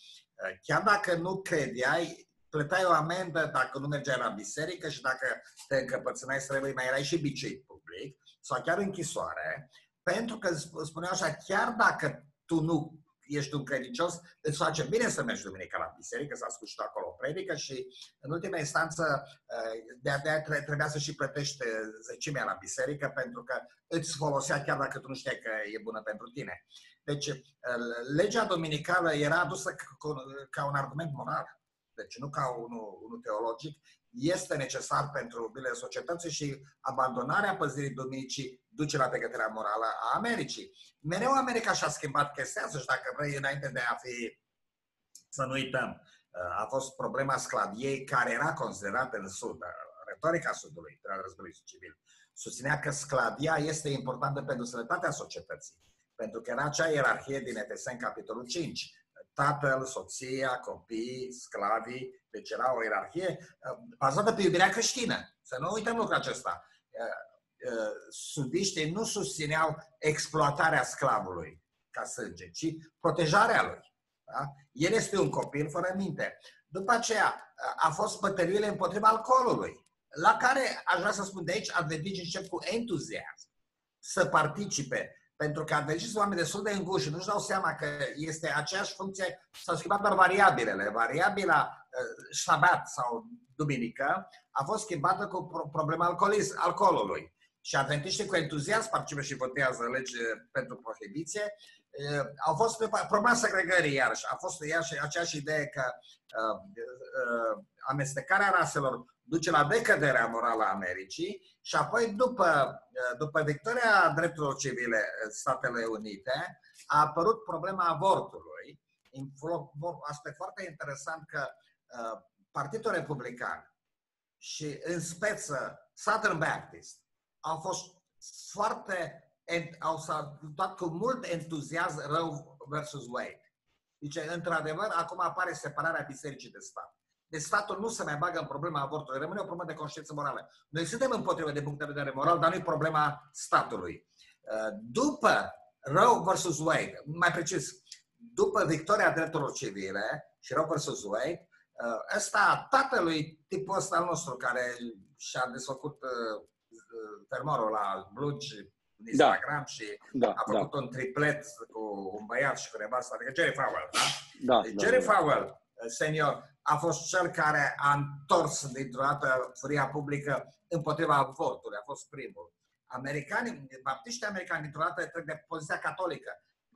[SPEAKER 2] chiar dacă nu credeai, plăteai o amendă dacă nu mergeai la biserică și dacă te încăpățânai să rămâi, mai erai și biciuit public sau chiar închisoare, pentru că spuneau așa, chiar dacă tu nu ești un credincios, îți face bine să mergi duminica la biserică, să asculti acolo o predică și, în ultima instanță, de-abia trebuia să și plătești zecimea la biserică pentru că îți folosea chiar dacă tu nu știai că e bună pentru tine. Deci, legea dominicală era adusă ca un argument moral deci nu ca unul, unul teologic, este necesar pentru binele societății și abandonarea păzirii duminicii duce la pregătirea morală a Americii. Mereu America și-a schimbat chestia asta și dacă vrei, înainte de a fi, să nu uităm, a fost problema sclaviei care era considerată în Sud, retorica Sudului, al războiului civil. Susținea că sclavia este importantă pentru sănătatea societății, pentru că era acea ierarhie din Efeseni, capitolul 5 tatăl, soția, copii, sclavii, deci era o ierarhie uh, bazată pe iubirea creștină. Să nu uităm lucrul acesta. Uh, uh, sudiștii nu susțineau exploatarea sclavului ca sânge, ci protejarea lui. Da? El este un copil fără minte. După aceea a fost bătăliile împotriva alcoolului, la care, aș vrea să spun de aici, adventici încep cu entuziasm să participe pentru că adventiști sunt oameni destul de înguși nu-și dau seama că este aceeași funcție, s-au schimbat doar variabilele. Variabila uh, șabat sau duminică a fost schimbată cu problema alcoolism, alcoolului. Și adventiștii cu entuziasm participă și votează lege pentru prohibiție. Uh, au fost pe problema segregării iarăși. A fost iarăși aceeași idee că uh, uh, amestecarea raselor duce la decăderea morală a Americii și apoi după, după victoria drepturilor civile în Statele Unite a apărut problema avortului. Aspect foarte interesant că uh, Partidul Republican și în speță Southern Baptist au fost foarte, au salutat cu mult entuziasm rău versus Wade. Deci, într-adevăr, acum apare separarea bisericii de stat. Deci statul nu se mai bagă în problema avortului, rămâne o problemă de conștiință morală. Noi suntem împotriva de punct de vedere moral, dar nu e problema statului. Uh, după Roe versus Wade, mai precis, după victoria drepturilor civile și Roe versus Wade, uh, ăsta, tatălui tipul ăsta al nostru, care și-a desfăcut uh, fermorul la blugi în da. Instagram da. și da, a făcut da. un triplet cu un băiat și cu nevasta, adică Jerry Fowell, da? da deci Jerry da, Fowell, senior, a fost cel care a întors dintr-o dată furia publică împotriva avortului, a fost primul. Americanii, baptiștii americani dintr-o dată trec de poziția catolică.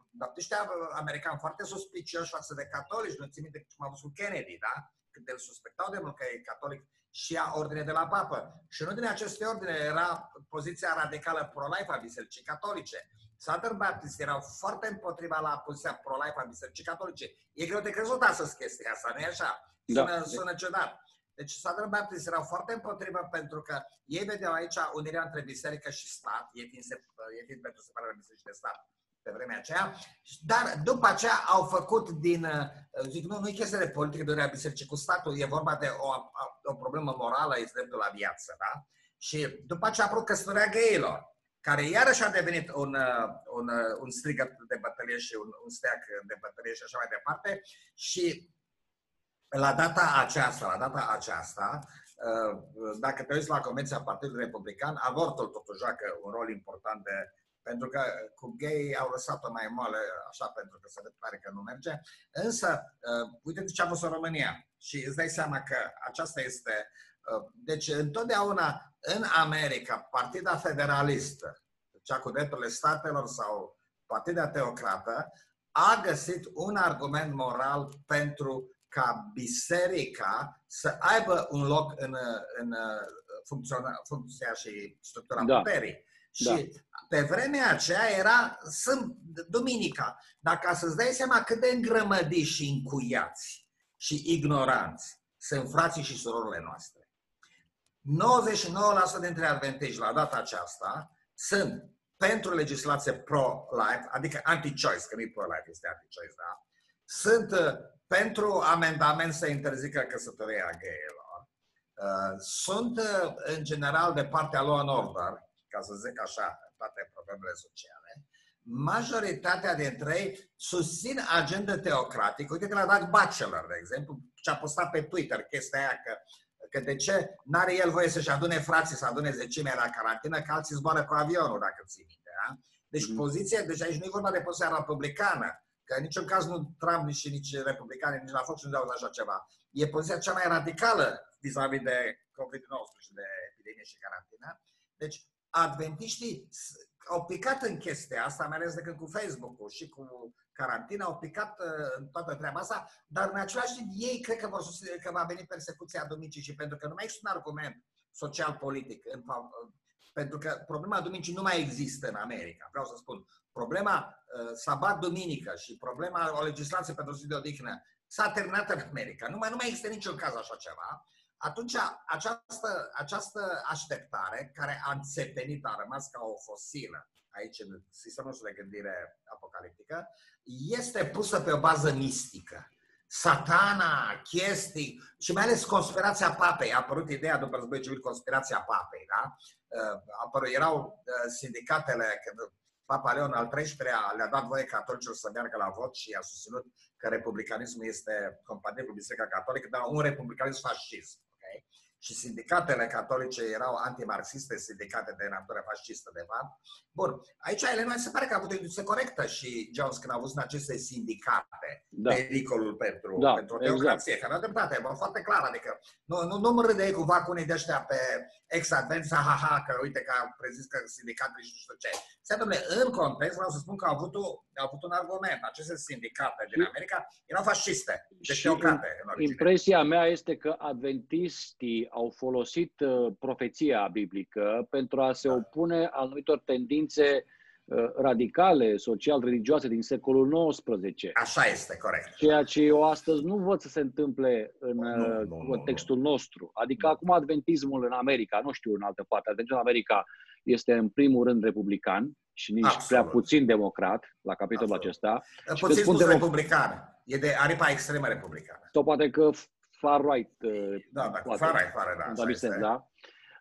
[SPEAKER 2] Baptiștii americani foarte suspicioși față de catolici, nu țin minte cum a văzut Kennedy, da? Când îl suspectau de mult că e catolic și ia ordine de la papă. Și unul din aceste ordine era poziția radicală pro-life a Bisericii Catolice. Southern Baptist erau foarte împotriva la poziția pro-life a Bisericii Catolice. E greu de crezut astăzi chestia asta, nu e așa? Da. Sună, da. sună ciudat. Deci Southern Baptist erau foarte împotriva pentru că ei vedeau aici unirea între biserică și stat, ei fiind, ei fiind pentru separarea bisericii de stat pe vremea aceea, dar după aceea au făcut din, zic, nu, nu e chestie de politică de unirea bisericii cu statul, e vorba de o, o problemă morală, este dreptul la viață, da? Și după aceea a apărut căsătoria gayilor care iarăși a devenit un, uh, un, uh, un strigăt de bătălie și un, un steag de bătălie și așa mai departe. Și la data aceasta, la data aceasta, uh, dacă te uiți la Convenția Partidului Republican, avortul totuși joacă un rol important de, pentru că cu gay au lăsat-o mai moale, așa, pentru că se pare că nu merge. Însă, uite ce a fost în România și îți dai seama că aceasta este deci, întotdeauna în America, Partida Federalistă, cea cu drepturile statelor sau Partida Teocrată, a găsit un argument moral pentru ca biserica să aibă un loc în, în funcția și structura da. puterii. Da. Și pe vremea aceea era sunt duminica. Dacă să-ți dai seama cât de îngrămădiți și încuiați și ignoranți sunt frații și surorile noastre. 99% dintre adventiști la data aceasta sunt pentru legislație pro-life, adică anti-choice, că nu e pro-life, este anti-choice, da? Sunt uh, pentru amendament să interzică căsătoria gayilor. Uh, sunt, uh, în general, de partea law and order, ca să zic așa, toate problemele sociale, majoritatea dintre ei susțin agenda teocratică. Uite că l-a dat Bachelor, de exemplu, ce a postat pe Twitter chestia aia că, că de ce n-are el voie să-și adune frații, să adune zecimea la carantină, că alții zboară cu avionul, dacă ții minte. Da? Deci mm-hmm. poziția, deci aici nu e vorba de poziția republicană, că în niciun caz nu Trump, nici, nici republicani, nici la Fox nu dau așa ceva. E poziția cea mai radicală vis-a-vis de COVID-19 și de epidemie și carantină. Deci, adventiștii au picat în chestia asta, mai ales de când cu Facebook-ul și cu carantina, au picat uh, în toată treaba asta, dar în același timp ei cred că vor susține că va veni persecuția dumicii și pentru că nu mai există un argument social-politic în, pentru că problema dumicii nu mai există în America. Vreau să spun, problema uh, sabat-duminică și problema o legislație pentru zi de odihnă s-a terminat în America. Nu mai, nu mai există niciun caz așa ceva. Atunci, această, această așteptare, care a înțepenit, a rămas ca o fosilă aici în sistemul nostru de gândire apocaliptică, este pusă pe o bază mistică. Satana, chestii și mai ales conspirația papei. A apărut ideea după război civil, conspirația papei. Da? Uh, apărut, erau uh, sindicatele, când Papa Leon al XIII-lea le-a dat voie catolicilor să meargă la vot și a susținut că republicanismul este compatibil cu Biserica Catolică, dar un republicanism fascist și sindicatele catolice erau antimarxiste, sindicate de natură fascistă, de fapt. Bun, aici Elena se pare că a avut o inducție corectă și Jones când a văzut în aceste sindicate da. pericolul pentru, da, pentru exact. democrație, exact. care a dreptate, e foarte clar, adică nu, nu, nu mă râde cu vacunii de ăștia pe ex-advența, ha-ha, că uite că a prezis că sindicatele și nu știu ce. Se domnule, în context vreau să spun că au avut, o, au avut un argument. Aceste sindicate din America erau fasciste, deci teocrate.
[SPEAKER 1] Impresia mea este că adventistii au folosit uh, profeția biblică pentru a se da. opune anumitor tendințe uh, radicale, social-religioase din secolul XIX.
[SPEAKER 2] Așa este, corect.
[SPEAKER 1] Ceea ce eu astăzi nu văd să se întâmple în nu, uh, nu, contextul nu, nu. nostru. Adică nu. acum adventismul în America, nu știu în altă parte, adventismul în America este în primul rând republican și nici Absolut. prea puțin democrat la capitolul Absolut. acesta.
[SPEAKER 2] Puțin spus republican. E de aripa extremă republicană.
[SPEAKER 1] Sau poate că far-right. Uh,
[SPEAKER 2] da, da, poate, far-right, far-right, da.
[SPEAKER 1] Sens, da?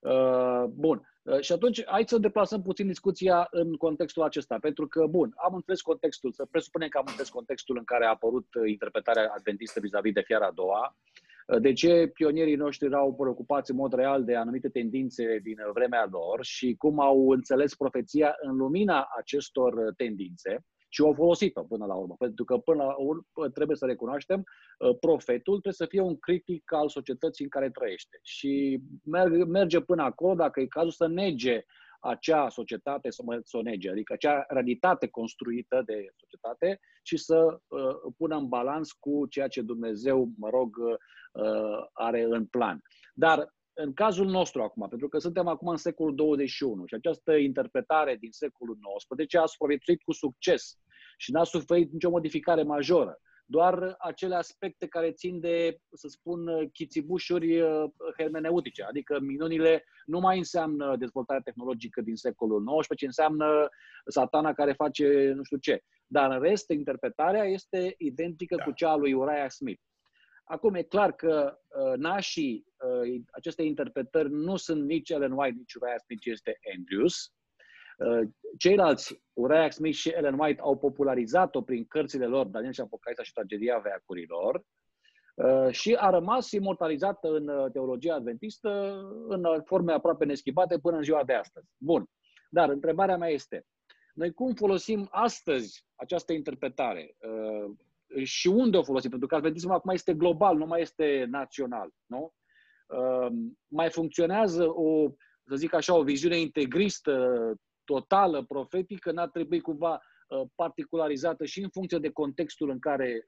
[SPEAKER 1] Uh, bun. Uh, și atunci, hai să deplasăm puțin discuția în contextul acesta, pentru că, bun, am înțeles contextul, să presupunem că am înțeles contextul în care a apărut interpretarea adventistă vis-a-vis de fiara a doua, de ce pionierii noștri erau preocupați în mod real de anumite tendințe din vremea lor și cum au înțeles profeția în lumina acestor tendințe și au folosit-o până la urmă. Pentru că până la urmă trebuie să recunoaștem, ă, profetul trebuie să fie un critic al societății în care trăiește. Și merge până acolo, dacă e cazul, să nege acea societate, să, mă, să o nege, adică acea realitate construită de societate și să uh, pună în balans cu ceea ce Dumnezeu, mă rog, uh, are în plan. Dar în cazul nostru acum, pentru că suntem acum în secolul 21 și această interpretare din secolul 19 a supraviețuit cu succes și n-a suferit nicio modificare majoră. Doar acele aspecte care țin de, să spun, chițibușuri uh, hermeneutice, adică minunile nu mai înseamnă dezvoltarea tehnologică din secolul XIX, ci înseamnă satana care face nu știu ce. Dar în rest, interpretarea este identică da. cu cea a lui Uriah Smith. Acum e clar că uh, nașii uh, acestei interpretări nu sunt nici Ellen White, nici Uriah Smith, ci este Andrews. Uh, ceilalți, Uriah Smith și Ellen White, au popularizat-o prin cărțile lor, Daniel și Apocalipsa și Tragedia Veacurilor, uh, și a rămas imortalizată în uh, teologia adventistă în forme aproape neschimbate până în ziua de astăzi. Bun. Dar întrebarea mea este, noi cum folosim astăzi această interpretare? Uh, și unde o folosim? Pentru că adventismul acum este global, nu mai este național. Nu? Uh, mai funcționează o, să zic așa, o viziune integristă, totală, profetică, n-ar trebui cumva uh, particularizată și în funcție de contextul în care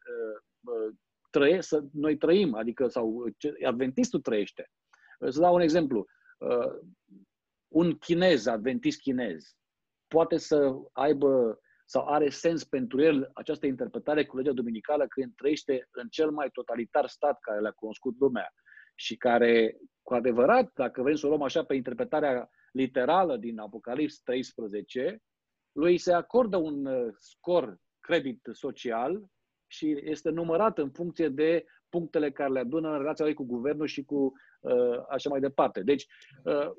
[SPEAKER 1] uh, trăie, să, noi trăim, adică sau adventistul trăiește. Să dau un exemplu. Un chinez, adventist chinez, poate să aibă sau are sens pentru el această interpretare cu legea duminicală când trăiește în cel mai totalitar stat care le-a cunoscut lumea și care, cu adevărat, dacă vrem să o luăm așa pe interpretarea literală din Apocalips 13, lui se acordă un uh, scor credit social și este numărat în funcție de punctele care le adună în relația lui cu guvernul și cu uh, așa mai departe. Deci, uh,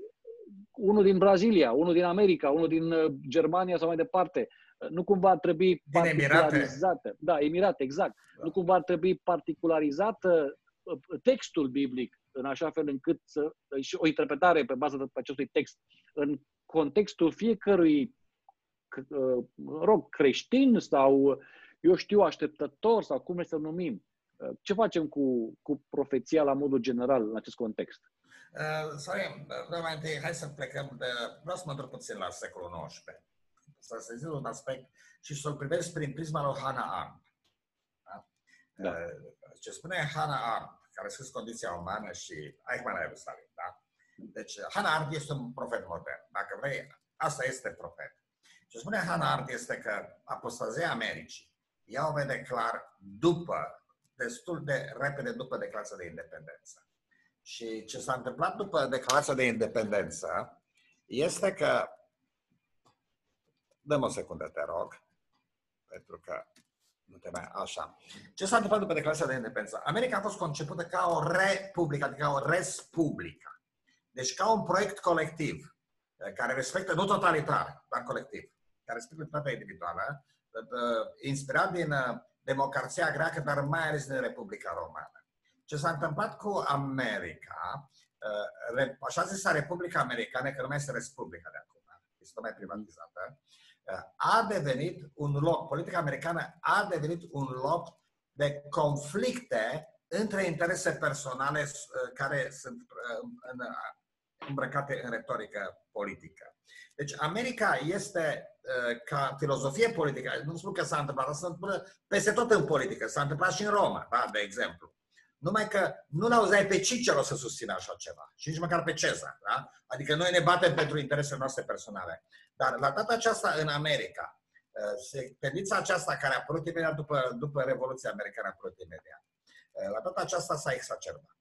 [SPEAKER 1] unul din Brazilia, unul din America, unul din uh, Germania sau mai departe. Uh, nu cumva ar trebui particularizată. Da, Emirate, exact. Da. Nu cumva ar trebui particularizată textul biblic în așa fel încât să și o interpretare pe bază acestui text în contextul fiecărui rog, creștin sau, eu știu, așteptător sau cum să numim. Ce facem cu, cu profeția la modul general în acest context?
[SPEAKER 2] Uh, sorry, vreau mai întâi, hai să plecăm de... Vreau să mă întorc puțin la secolul XIX. Să se zic un aspect și să-l privesc prin prisma lui Hannah Arendt. Da? Da. Uh, ce spune Hannah Arendt, care a scris Condiția Umană și Eichmann la Ierusalim. Da? Deci, Hannah Arendt este un profet modern. Dacă vrei, asta este profet. Ce spune Hannah Arendt este că apostazia Americii ea o vede clar după, destul de repede după declarația de independență. Și ce s-a întâmplat după declarația de independență este că, dăm o secundă, te rog, pentru că nu te mai așa. Ce s-a întâmplat după declarația de independență? America a fost concepută ca o republică, adică ca o respublică. Deci ca un proiect colectiv, care respectă, nu totalitar, dar colectiv, care respectă libertatea individuală, inspirat din democrația greacă, dar mai ales din Republica Romană. Ce s-a întâmplat cu America, uh, așa zisa Republica Americană, că nu mai este Republica de acum, este mai privatizată, uh, a devenit un loc, politica americană a devenit un loc de conflicte între interese personale uh, care sunt îmbrăcate în retorică politică. Deci America este ca filozofie politică, nu spun că s-a întâmplat, asta se întâmplă peste tot în politică, s-a întâmplat și în Roma, da, de exemplu. Numai că nu l-auzeai pe Cicero să susțină așa ceva. Și nici măcar pe Cezar. Da? Adică noi ne batem pentru interesele noastre personale. Dar la data aceasta în America, uh, tendința aceasta care a apărut imediat după, după Revoluția Americană a apărut imediat. Uh, la data aceasta s-a exacerbat.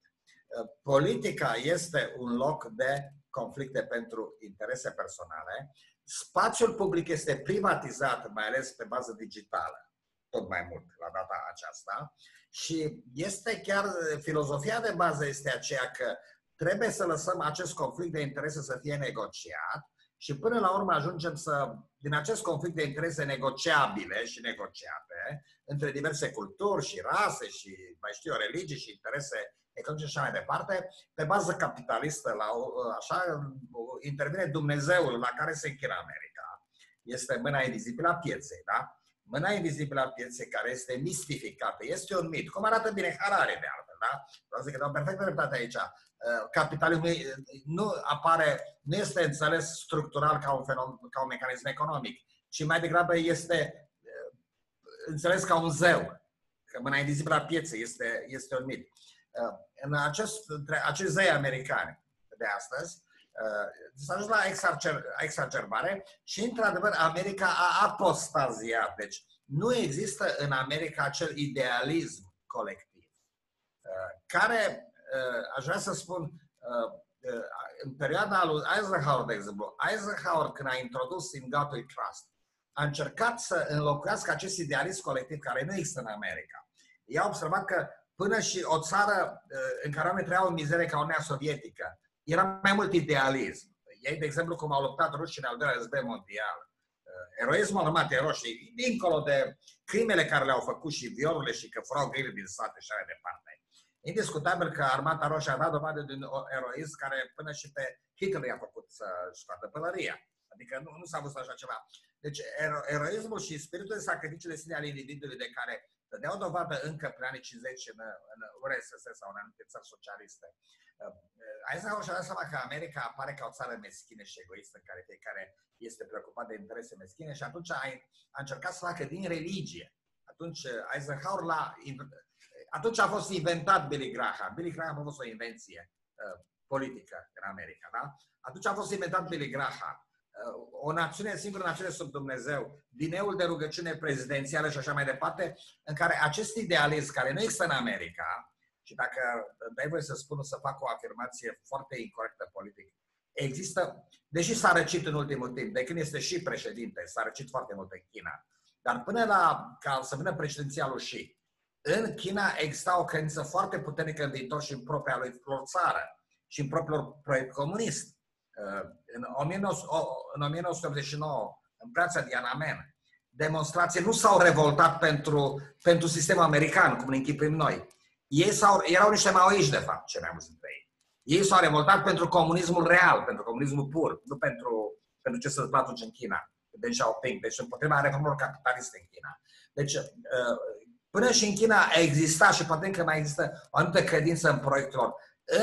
[SPEAKER 2] Uh, politica este un loc de conflicte pentru interese personale. Spațiul public este privatizat, mai ales pe bază digitală, tot mai mult la data aceasta. Și este chiar, filozofia de bază este aceea că trebuie să lăsăm acest conflict de interese să fie negociat și până la urmă ajungem să, din acest conflict de interese negociabile și negociate, între diverse culturi și rase și, mai știu eu, religii și interese economice și așa mai departe, pe bază capitalistă, la, așa, intervine Dumnezeul la care se închină America. Este mâna invizibilă a pieței, da? mâna invizibilă a pieței care este mistificată, este un mit, cum arată bine Harare de altfel, da? Vreau să zic că dau perfectă dreptate aici. Uh, capitalismul nu apare, nu este înțeles structural ca un, fenomen, ca un mecanism economic, ci mai degrabă este uh, înțeles ca un zeu. Că mâna invizibilă a pieței este, este un mit. Uh, în acest, acest zei americani de astăzi, s-a ajuns la exacerbare și, într-adevăr, America a apostaziat. Deci, nu există în America acel idealism colectiv, uh, care, uh, aș vrea să spun, uh, în perioada lui Eisenhower, de exemplu, Eisenhower, când a introdus In God We Trust, a încercat să înlocuiască acest idealism colectiv care nu există în America. Ei au observat că până și o țară în care oamenii trăiau în mizerie ca Uniunea Sovietică, era mai mult idealism. Ei, de exemplu, cum au luptat rușii în al doilea război mondial. Uh, eroismul armatei roșii, dincolo de crimele care le-au făcut și violurile și că furau grele din sate și așa departe. Indiscutabil că Armata Roșie a dat dovadă de un eroism care până și pe Hitler i-a făcut să scoată pălăria. Adică nu, nu s-a văzut așa ceva. Deci ero, eroismul și spiritul de sacrificiu de sine al individului de care dădeau dovadă încă prin anii 50 în, în URSS sau în anumite țări socialiste. Eisenhower și-a dat seama că America apare ca o țară meschină și egoistă, în care fiecare este preocupat de interese meschine și atunci a, a încercat să facă din religie. Atunci Eisenhower l-a, atunci a fost inventat Billy Graham. Billy Graham a fost o invenție uh, politică în America, da? Atunci a fost inventat Billy Graham. Uh, o națiune, singură națiune sub Dumnezeu, dineul de rugăciune prezidențială și așa mai departe, în care acest idealism, care nu există în America, și dacă dai voie să spun, să fac o afirmație foarte incorrectă politic, există, deși s-a răcit în ultimul timp, de când este și președinte, s-a răcit foarte mult în China, dar până la ca să vină președinția lui Xi, în China exista o credință foarte puternică în viitor și în propria lui țară și în propriul proiect comunist. În, 1989, în piața Dianamen, demonstrație nu s-au revoltat pentru, pentru sistemul american, cum ne închipim noi. Ei s-au, erau niște maoiști, de fapt, ce ne-am zis ei. Ei s-au revoltat pentru comunismul real, pentru comunismul pur, nu pentru, pentru ce se întâmplă atunci în China. Deng Xiaoping, deci împotriva reformelor capitaliste în China. Deci, uh, până și în China a existat și poate că mai există o anumită credință în proiectul lor.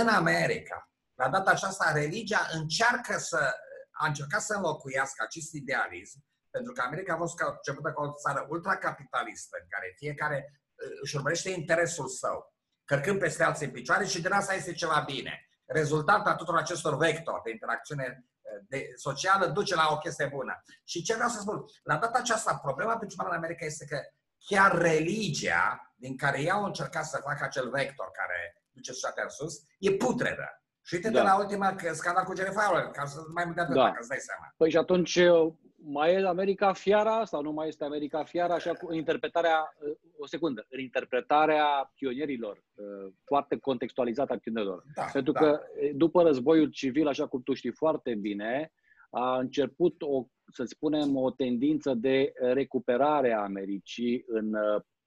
[SPEAKER 2] În America, la data aceasta, religia încearcă să, a încercat să înlocuiască acest idealism, pentru că America a fost începută ca o țară ultracapitalistă, în care fiecare uh, își urmărește interesul său, cărcând peste alții în picioare și din asta este ceva bine. Rezultatul a tuturor acestor vectori de interacțiune uh, de, socială duce la o chestie bună. Și ce vreau să spun? La data aceasta, problema principală în America este că chiar religia, din care ei au încercat să facă acel vector care duce societatea în sus, e putredă. Și uite da. de la ultima scandal cu Jennifer Fowler, ca să mai multe da. ca să dai seama.
[SPEAKER 1] Păi și atunci mai e America fiara sau nu mai este America fiara, așa cu interpretarea, o secundă, în interpretarea pionierilor, foarte contextualizată a pionierilor. Da, Pentru da. că după războiul civil, așa cum tu știi foarte bine, a început o, să spunem, o tendință de recuperare a Americii în,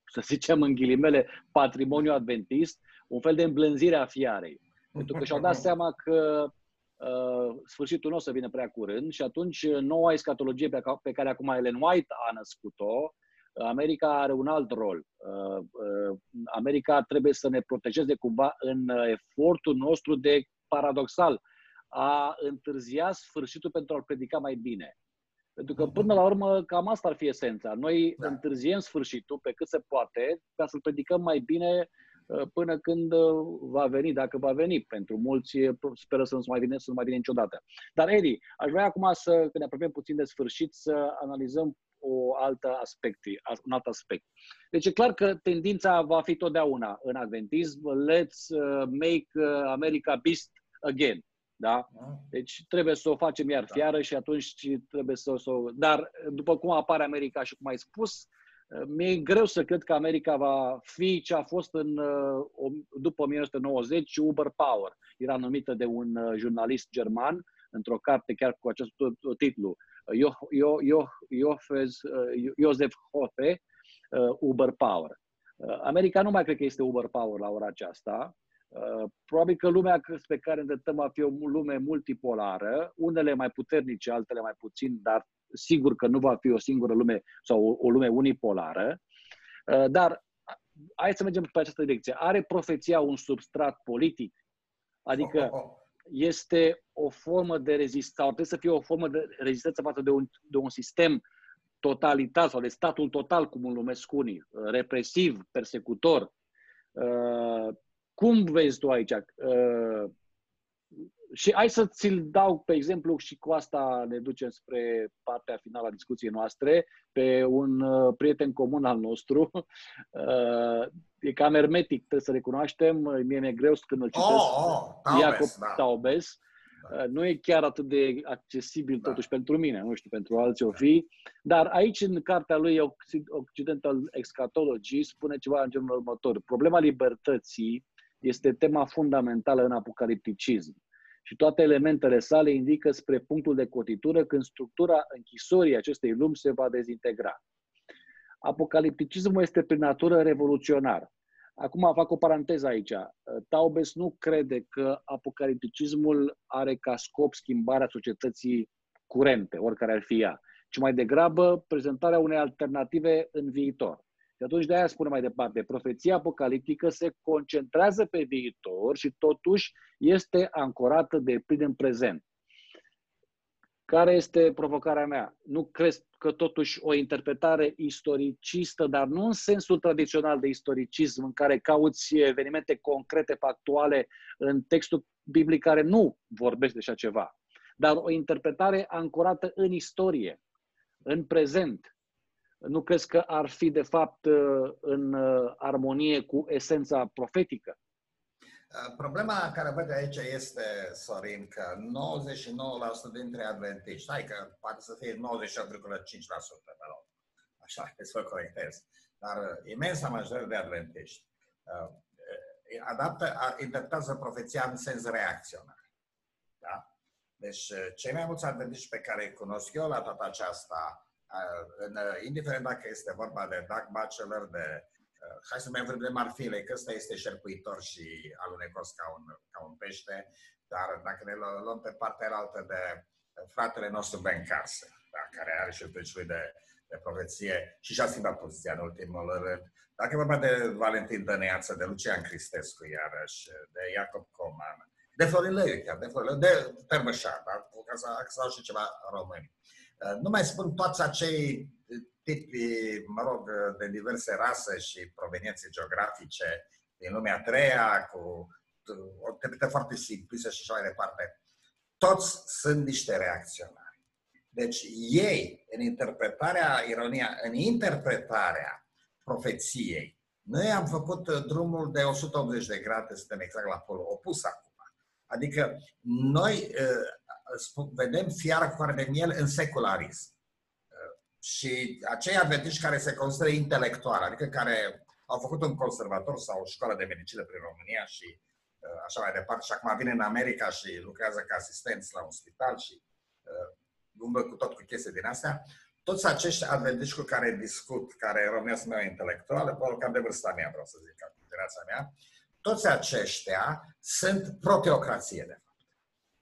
[SPEAKER 1] să zicem în ghilimele, patrimoniu adventist, un fel de îmblânzire a fiarei. Pentru că și-au dat seama că uh, sfârșitul nu o să vină prea curând și atunci noua escatologie pe, pe care acum Ellen White a născut-o, America are un alt rol. Uh, uh, America trebuie să ne protejeze cumva în efortul nostru de, paradoxal, a întârzia sfârșitul pentru a-l predica mai bine. Pentru că, până la urmă, cam asta ar fi esența. Noi da. întârziem sfârșitul pe cât se poate ca să-l predicăm mai bine Uh, până când uh, va veni, dacă va veni. Pentru mulți speră să nu mai vină, să nu mai vină niciodată. Dar, Edi, aș vrea acum să, când ne apropiem puțin de sfârșit, să analizăm o altă aspect, un alt aspect. Deci e clar că tendința va fi totdeauna în adventism, let's uh, make America beast again. Da? Deci trebuie să o facem iar da. fiară și atunci trebuie să, să o... Dar după cum apare America și cum ai spus, mi-e greu să cred că America va fi ce a fost în, uh, după 1990 Uber Power. Era numită de un uh, jurnalist german într-o carte chiar cu acest titlu. Joseph Hofe, uh, Uber Power. America nu mai cred că este Uber Power la ora aceasta. Probabil că lumea pe care îndreptăm va fi o lume multipolară, unele mai puternice, altele mai puțin, dar sigur că nu va fi o singură lume sau o, o lume unipolară, uh, dar hai să mergem pe această direcție. Are profeția un substrat politic? Adică oh, oh, oh. este o formă de rezistență, sau trebuie să fie o formă de rezistență față de un, de un sistem totalitar sau de statul total, cum îl numesc unii, uh, represiv, persecutor. Uh, cum vezi tu aici? Și hai să ți-l dau pe exemplu și cu asta ne ducem spre partea finală a discuției noastre, pe un uh, prieten comun al nostru. Uh, e cam hermetic, trebuie să recunoaștem. Mie mi-e greu când îl citesc.
[SPEAKER 2] Oh, oh, Taubes, Iacob
[SPEAKER 1] da. Taubes. Da. Uh, nu e chiar atât de accesibil da. totuși pentru mine, nu știu, pentru alții o da. fi. Dar aici, în cartea lui Occidental Eschatology, spune ceva în genul următor. Problema libertății este tema fundamentală în apocalipticism și toate elementele sale indică spre punctul de cotitură când structura închisorii acestei lumi se va dezintegra. Apocalipticismul este prin natură revoluționar. Acum fac o paranteză aici. Taubes nu crede că apocalipticismul are ca scop schimbarea societății curente, oricare ar fi ea, ci mai degrabă prezentarea unei alternative în viitor. Și atunci de aia spune mai departe, profeția apocaliptică se concentrează pe viitor și totuși este ancorată de plin în prezent. Care este provocarea mea? Nu crezi că totuși o interpretare istoricistă, dar nu în sensul tradițional de istoricism, în care cauți evenimente concrete, factuale, în textul biblic care nu vorbește de așa ceva, dar o interpretare ancorată în istorie, în prezent, nu crezi că ar fi, de fapt, uh, în uh, armonie cu esența profetică?
[SPEAKER 2] Uh, problema care văd aici este, Sorin, că 99% dintre adventiști, hai că poate să fie 98,5%, mă rog, așa, să vă corectez, dar imensa majoritate de adventiști adaptă, interpretează profeția în sens reacționar. Da? Deci, uh, cei mai mulți adventiști pe care îi cunosc eu la toată aceasta, uh, în, indiferent dacă este vorba de Doug Batchelor, de hai să mai vorbim de Marfile, că ăsta este șerpuitor și alunecos ca un, ca un pește, dar dacă ne luăm pe partea altă de fratele nostru Ben Carson, da, care are și lui de, de profeție și și-a schimbat poziția în ultimul rând. Dacă e vorba de Valentin Dăneață, de Lucian Cristescu, iarăși, de Iacob Coman, de Florin Lăiu, chiar, de Florin de Termășar, da? ca să, ca să și ceva români. Uh, nu mai spun toți acei tipi, mă rog, de diverse rase și proveniențe geografice din lumea a treia, cu o tepită foarte simplistă și așa mai departe. Toți sunt niște reacționari. Deci ei, în interpretarea, ironia, în interpretarea profeției, noi am făcut drumul de 180 de grade, suntem exact la polul opus acum. Adică noi uh, vedem fiara cu de miel în secularism. Uh, și acei adventiști care se consideră intelectuali, adică care au făcut un conservator sau o școală de medicină prin România și uh, așa mai departe, și acum vine în America și lucrează ca asistenți la un spital și umblă cu tot cu chestii din astea, toți acești adventiști cu care discut, care în România sunt mai intelectuale, probabil cam de vârsta mea, vreau să zic, ca generația mea, toți aceștia sunt proteocrație, de fapt.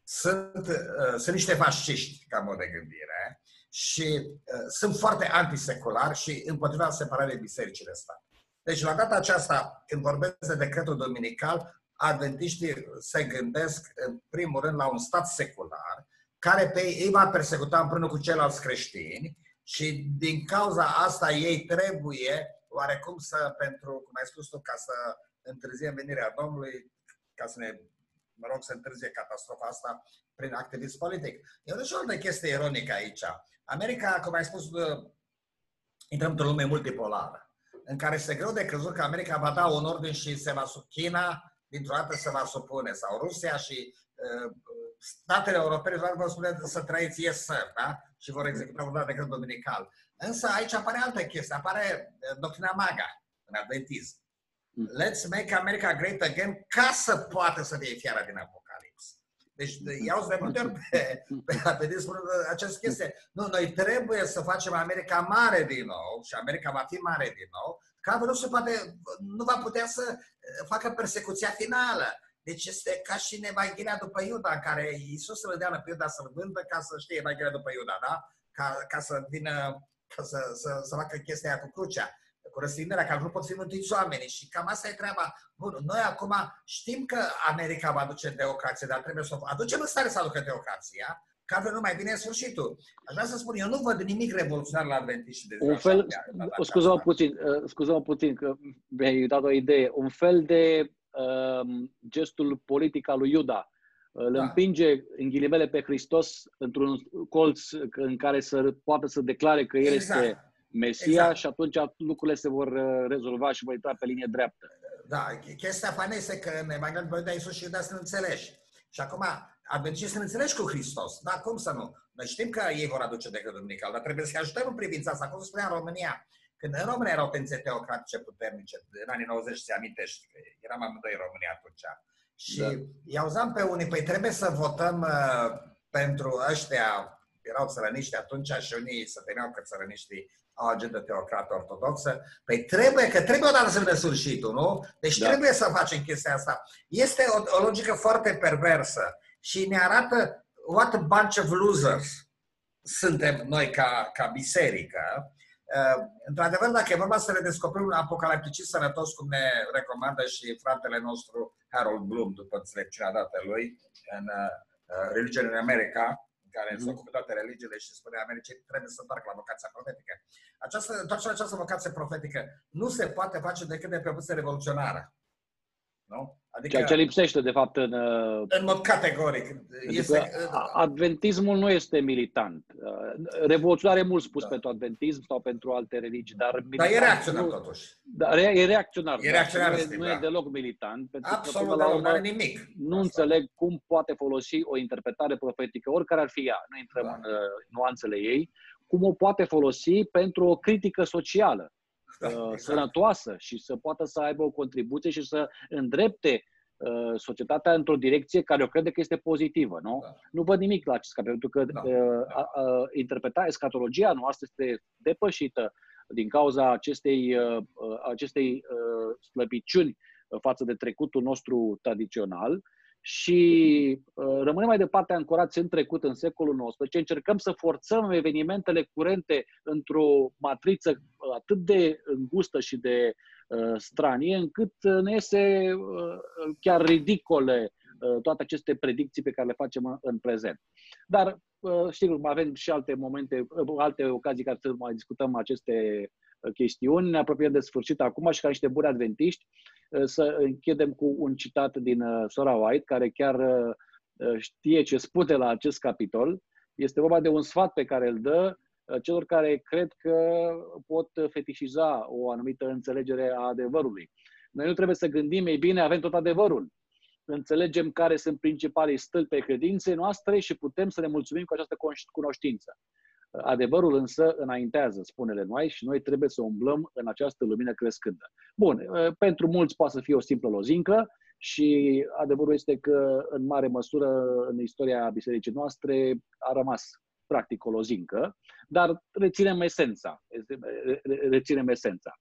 [SPEAKER 2] Sunt, uh, sunt niște fasciști, ca mod de gândire, și uh, sunt foarte antiseculari și împotriva separării bisericii de stat. Deci, la data aceasta, când vorbesc de decretul dominical, adventiștii se gândesc, în primul rând, la un stat secular, care pe ei va persecuta împreună cu ceilalți creștini și din cauza asta ei trebuie oarecum să, pentru, cum ai spus tu, ca să întârziem venirea Domnului, ca să ne, mă rog, să întârzie catastrofa asta prin activism politic. E o altă chestie ironică aici. America, cum ai spus, intrăm într-o lume multipolară, în care este greu de crezut că America va da un ordin și se va sub China, dintr-o dată se va supune, sau Rusia și uh, statele europene vor spune să trăiți yes, sir, da? Și vor executa un decret dominical. Însă aici apare altă chestie, apare doctrina MAGA în adventism. Mm. Let's make America great again ca să poată să fie fiara din Apocalips. Deci mm. iau de multe ori pe, pe, pe spunând această chestie. Nu, noi trebuie să facem America mare din nou și America va fi mare din nou, ca nu se poate, nu va putea să facă persecuția finală. Deci este ca și în Evanghelia după Iuda, în care Iisus îl dea pe Iuda să-l vândă ca să știe Evanghelia după Iuda, da? Ca, ca să vină, ca să, să, să facă chestia aia cu crucea cu răstignirea, că nu pot fi mântuiți oamenii. Și cam asta e treaba. Bun, noi acum știm că America va aduce democrație, dar trebuie să o aducem în stare să aducă democrația, că altfel nu mai bine sfârșitul. Aș vrea să spun, eu nu văd nimic revoluționar la și de
[SPEAKER 1] Un fel, scuză-mă puțin, uh, scuză puțin că mi-ai dat o idee, un fel de um, gestul politic al lui Iuda, îl da. împinge în ghilimele pe Hristos într-un colț în care să poată să declare că El exact. este Mesia exact. și atunci lucrurile se vor uh, rezolva și vor intra pe linie dreaptă.
[SPEAKER 2] Da, chestia faină este că în Evanghelia de Iisus și Iuda să înțelegi. Și acum, advenții să înțelegi cu Hristos. Da, cum să nu? Noi știm că ei vor aduce decât duminical, dar trebuie să ajutăm în privința asta. Cum se spunea în România, când în România erau tențe teocratice puternice, în anii 90 se amintești, că eram amândoi în România atunci. Și da. i-auzam pe unii, păi trebuie să votăm uh, pentru ăștia, erau țărăniști atunci și unii să temeau că țărăniștii o agendă teocrată ortodoxă. Păi trebuie, că trebuie odată să vină sfârșitul, nu? Deci da. trebuie să facem chestia asta. Este o, o logică foarte perversă și ne arată what a bunch of losers suntem noi ca, ca biserică. Uh, într-adevăr, dacă e vorba să redescoperim un apocalipticist sănătos, cum ne recomandă și fratele nostru Harold Bloom, după înțelepciunea dată lui, în uh, Religion in America, care mm-hmm. se ocupă toate religiile și spune Americii trebuie să întoarcă la vocația profetică. Această, toată această vocație profetică nu se poate face decât de pe o revoluționară. Nu?
[SPEAKER 1] Adică, Ceea ce lipsește, de fapt, în... Uh,
[SPEAKER 2] în mod categoric. Este,
[SPEAKER 1] adventismul nu este militant. Uh, revoluționar e mult spus da. pentru adventism sau pentru alte religii, dar...
[SPEAKER 2] Dar e reacționar, nu, totuși.
[SPEAKER 1] Dar e reacționar.
[SPEAKER 2] E reacționar,
[SPEAKER 1] nu, e, nu
[SPEAKER 2] da.
[SPEAKER 1] e deloc militant.
[SPEAKER 2] Pentru Absolut, că, la urmă, nu are nimic.
[SPEAKER 1] Nu asta. înțeleg cum poate folosi o interpretare profetică, oricare ar fi ea, nu intrăm da. în uh, nuanțele ei, cum o poate folosi pentru o critică socială da, uh, exact. sănătoasă și să poată să aibă o contribuție și să îndrepte uh, societatea într-o direcție care eu cred că este pozitivă. Nu, da. nu văd nimic la acest capitol, pentru că da. uh, da. Uh, interpretarea, escatologia noastră este depășită din cauza acestei, uh, uh acestei uh, slăbiciuni față de trecutul nostru tradițional și uh, rămânem mai departe ancorați în trecut, în secolul XIX, încercăm să forțăm evenimentele curente într-o matriță uh, atât de îngustă și de uh, stranie, încât ne iese uh, chiar ridicole uh, toate aceste predicții pe care le facem în prezent. Dar, uh, știu, mai avem și alte momente, uh, alte ocazii care să mai discutăm aceste uh, chestiuni. Ne apropiem de sfârșit acum și ca niște buni adventiști, Eh, să închidem cu un citat din eh, Sora White, care chiar eh, știe ce spune la acest capitol. Este vorba de un sfat pe care îl dă celor care cred că pot fetișiza o anumită înțelegere a adevărului. Noi nu trebuie să gândim, ei bine, avem tot adevărul. Înțelegem care sunt principalii stâlpi pe credinței noastre și putem să ne mulțumim cu această cunoștință. Adevărul însă înaintează, spune noi, și noi trebuie să umblăm în această lumină crescândă. Bun, pentru mulți poate să fie o simplă lozincă și adevărul este că, în mare măsură, în istoria bisericii noastre a rămas practic o lozincă, dar reținem esența. Reținem esența.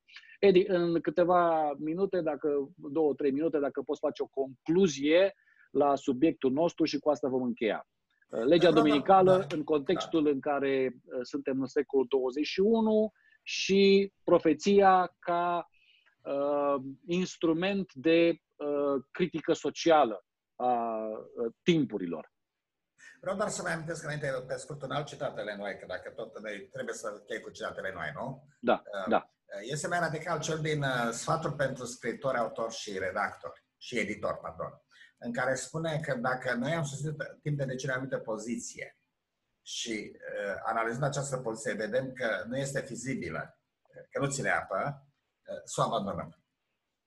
[SPEAKER 1] Edi, în câteva minute, dacă două, trei minute, dacă poți face o concluzie la subiectul nostru și cu asta vom încheia. Uh, legea dominicală da, în contextul da. în care uh, suntem în secolul 21 și profeția ca uh, instrument de uh, critică socială a uh, timpurilor.
[SPEAKER 2] Vreau doar să mai amintesc înainte, pe scurt, un alt citatele noi, că dacă tot noi trebuie să chei cu citatele noi, nu?
[SPEAKER 1] Da, uh, da.
[SPEAKER 2] Este mai radical cel din uh, Sfatul pentru scriitori, autor și redactor și editor, pardon în care spune că dacă noi am susținut timp de decenii anumite poziție și uh, analizând această poziție vedem că nu este fizibilă, că nu ține apă, uh, să o abandonăm.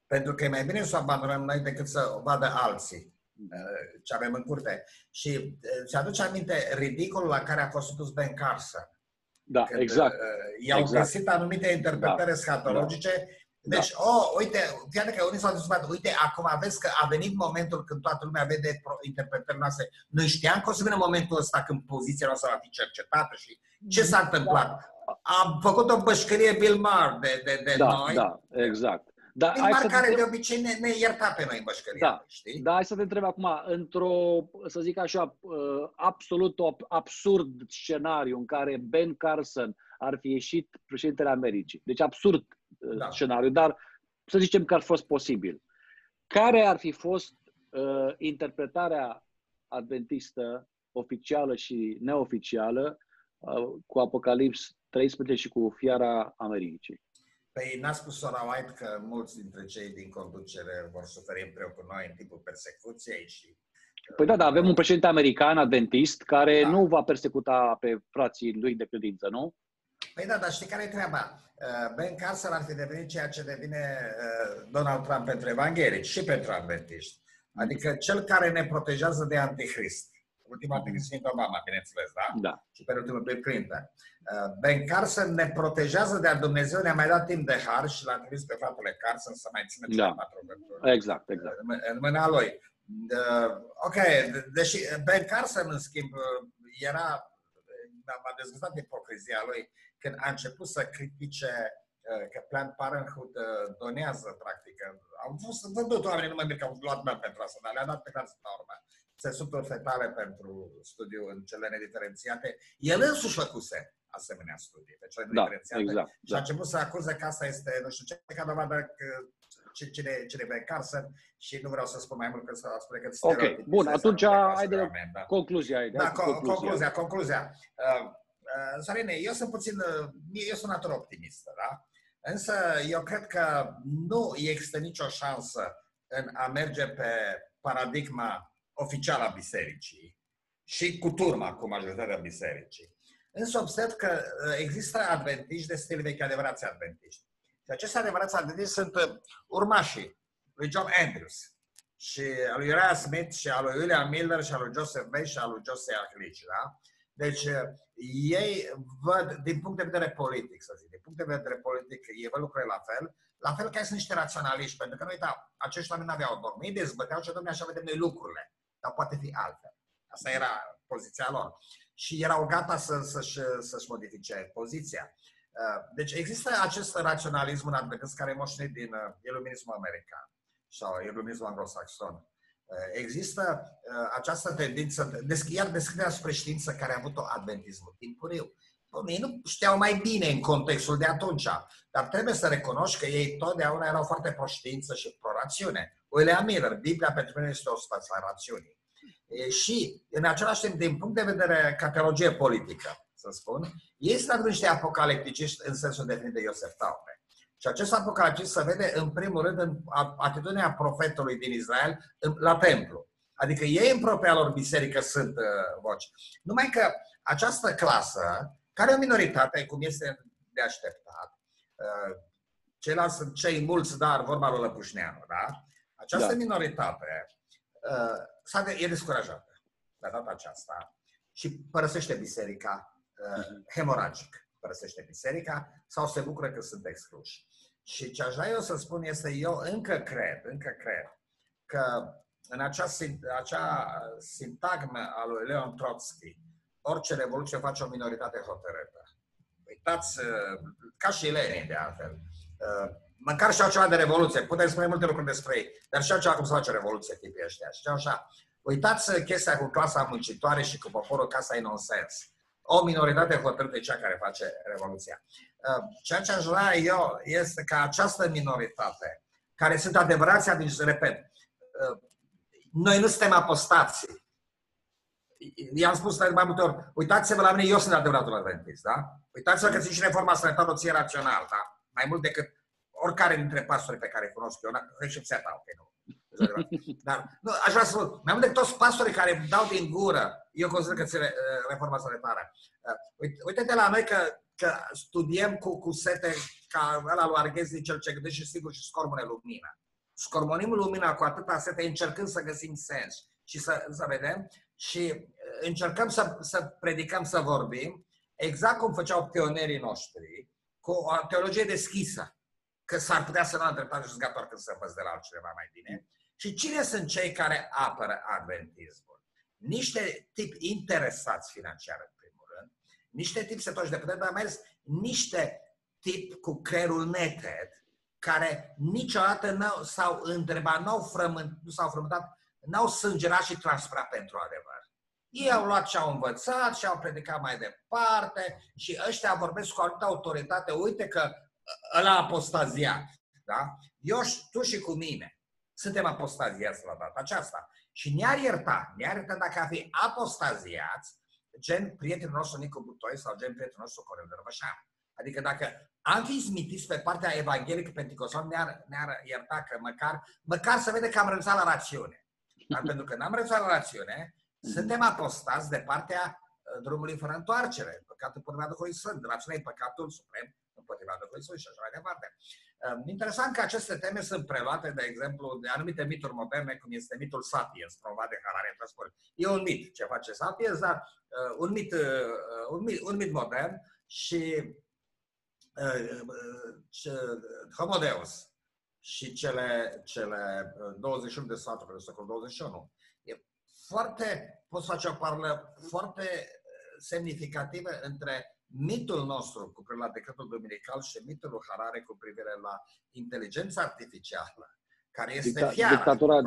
[SPEAKER 2] Pentru că e mai bine să o abandonăm noi decât să o vadă alții uh, ce avem în curte. Și uh, ți aduce aminte ridicolul la care a fost dus Ben Carson.
[SPEAKER 1] Da, când, exact. Uh,
[SPEAKER 2] i-au exact. găsit anumite interpretări da. scatologice da deci, da. oh, uite, chiar că unii s-au zis, uite, acum vezi că a venit momentul când toată lumea vede interpretările noastre. Noi știam că o să vină momentul ăsta când poziția noastră va fi cercetată și ce s-a întâmplat? Da. Am făcut o bășcărie Bill Maher de, de, de
[SPEAKER 1] da,
[SPEAKER 2] noi.
[SPEAKER 1] Da, exact.
[SPEAKER 2] Da, Bill Maher care te... de obicei ne, ne ierta pe noi în bășcărie,
[SPEAKER 1] da, știi? Da, hai să te întreb acum, într-o, să zic așa, uh, absolut absurd scenariu în care Ben Carson ar fi ieșit președintele Americii. Deci absurd da. scenariu, dar să zicem că ar fost posibil. Care ar fi fost uh, interpretarea adventistă oficială și neoficială uh, cu Apocalips 13 și cu fiara Americii?
[SPEAKER 2] Păi n-a spus Sora White că mulți dintre cei din conducere vor suferi împreună cu noi în timpul persecuției și
[SPEAKER 1] Păi da, da, avem un președinte american, adventist, care da. nu va persecuta pe frații lui de credință, nu?
[SPEAKER 2] Păi da, dar știi care e treaba? Uh, ben Carson ar fi devenit ceea ce devine uh, Donald Trump pentru evanghelici și pentru adventiști. Adică cel care ne protejează de antichrist. Ultima antichrist fiind Obama, bineînțeles, da?
[SPEAKER 1] Da.
[SPEAKER 2] Și pe ultimul Bill Clinton. Uh, ben Carson ne protejează de a Dumnezeu, ne-a mai dat timp de har și l-a trimis pe fratele Carson să mai țină cele
[SPEAKER 1] da. patru Exact, exact.
[SPEAKER 2] În mâna lui. Ok, deși Ben Carson, în schimb, era, m-a dezgustat ipocrizia lui, când a început să critique uh, că Planned Parenthood uh, donează, practic. Au fost vândut oamenii, nu mă mir că au luat bani pentru asta, dar le-a dat pe care la urmă. Țesuturi fetale pentru studiu în cele nediferențiate. El însuși făcuse asemenea studii pe cele da, nediferențiate exact, și da. a început să acuze că asta este, nu știu ce, ca dovadă că cine, cine pe Carson și nu vreau să spun mai mult că să spune că
[SPEAKER 1] Ok, bun, atunci ai de da. concluzia. Ai de
[SPEAKER 2] da, concluzia, concluzia. concluzia. Uh, Uh, Sorine, eu sunt puțin, uh, eu sunt natură optimistă, da? Însă eu cred că nu există nicio șansă în a merge pe paradigma oficială a bisericii și cu turma, cu majoritatea bisericii. Însă observ că uh, există adventiști de stil vechi, adevărați adventiști. Și acești adevărați adventiști sunt urmașii lui John Andrews și al lui Uriah Smith și al lui William Miller și al lui Joseph Bay și al lui Joseph Aclich, da? Deci, ei văd, din punct de vedere politic, să zic, din punct de vedere politic, ei văd lucrurile la fel, la fel ca sunt niște raționaliști, pentru că noi, da, acești oameni nu aveau dogme, ei dezbăteau și domnule, așa vedem noi lucrurile, dar poate fi altfel. Asta era poziția lor. Și erau gata să, să-și, să-și modifice poziția. Uh, deci există acest raționalism în adventist care e moștenit din uh, iluminismul american sau iluminismul anglosaxon. Uh, există această tendință, iar deschiderea spre știință care a avut-o adventismul timpuriu. Ei nu știau mai bine în contextul de atunci, dar trebuie să recunoști că ei totdeauna erau foarte pro-știință și pro-rațiune. William Miller, Biblia pentru mine este o stație a rațiunii. Și, în același timp, din punct de vedere ca teologie politică, să spun, ei sunt niște apocalipticiști în sensul definit de Iosef Taupe. Și acest apocaliptic se vede, în primul rând, în atitudinea profetului din Israel la templu. Adică ei în propria lor biserică sunt uh, voci. Numai că această clasă, care e o minoritate, cum este de așteptat, uh, ceilalți sunt cei mulți, dar vorba lui Lăpușneanu, da? Această da. minoritate uh, e descurajată la data aceasta și părăsește biserica uh, hemoragic. Părăsește biserica sau se bucură că sunt excluși. Și ce aș vrea eu să spun este, eu încă cred, încă cred că în acea, acea sintagmă a lui Leon Trotsky, orice revoluție face o minoritate hotărâtă. Uitați, uh, ca și Lenin de altfel, uh, măcar și ceva de revoluție, putem spune multe lucruri despre ei, dar și ceva cum să face revoluție tipii ăștia. Și așa, uitați chestia cu clasa muncitoare și cu poporul ca să ai nonsens o minoritate hotărâtă cea care face revoluția. Uh, ceea ce aș vrea eu este ca această minoritate, care sunt adevărați adinți, repet, uh, noi nu suntem apostații. I-am spus de mai multe ori, uitați-vă la mine, eu sunt adevăratul adventist, da? Uitați-vă că sunt și reforma sanitară o ție rațional, da? Mai mult decât oricare dintre pastorii pe care îi cunosc eu, excepția ta, ok, nu. Dar, nu, aș vrea să spun, mai mult decât toți pastorii care dau din gură, eu consider că ține uh, reforma sanitară. Uh, uite-te la noi că, că studiem cu, cu sete ca ăla lui Arghezi, cel ce gândește și sigur și scormone lumina. Scormonim lumina cu atâta sete, încercând să găsim sens și să, să vedem și uh, încercăm să, să predicăm, să vorbim, exact cum făceau pionerii noștri, cu o teologie deschisă, că s-ar putea să nu am dreptate și gata când să învăț de la altcineva mai bine. Și cine sunt cei care apără adventismul? Niște tip interesați financiar, în primul rând, niște tip setoși de putere, dar mai ales niște tip cu creierul neted, care niciodată nu s-au întrebat, n-au frământ, nu s-au frământat, n-au sângerat și transpirat pentru adevăr. Ei au luat ce au învățat și au predicat mai departe și ăștia vorbesc cu altă autoritate. Uite că ăla apostaziat. Da? Eu, tu și cu mine suntem apostaziați la data aceasta. Și ne-ar ierta, ne-ar ierta dacă ar fi apostaziați, gen prietenul nostru Nicu Butoi sau gen prietenul nostru Corel Răvășan. Adică dacă am fi smitiți pe partea evanghelică pentecostal, ne-ar, ne-ar ierta că măcar, măcar să vede că am renunțat la rațiune. Dar pentru că n-am renunțat la rațiune, suntem apostați de partea uh, drumului fără întoarcere. Păcatul până Duhului Sfânt. Rațiunea e păcatul suprem împotriva Duhului Sfânt și așa mai departe. Ehm, interesant că aceste teme sunt preluate, de exemplu, de anumite mituri moderne, cum este mitul Sapiens, promovat de Harari Transport. E un mit ce face Sapiens, dar uh, un, mit, uh, un, mit, un mit modern și uh, Homo Deus și cele, cele 21 de sfaturi de secolul 21. E foarte, poți face o parlă foarte semnificativă între mitul nostru cu privire la decretul dominical și mitul lui Harare cu privire la inteligența artificială, care este Dicta, fiara.
[SPEAKER 1] Dictatura,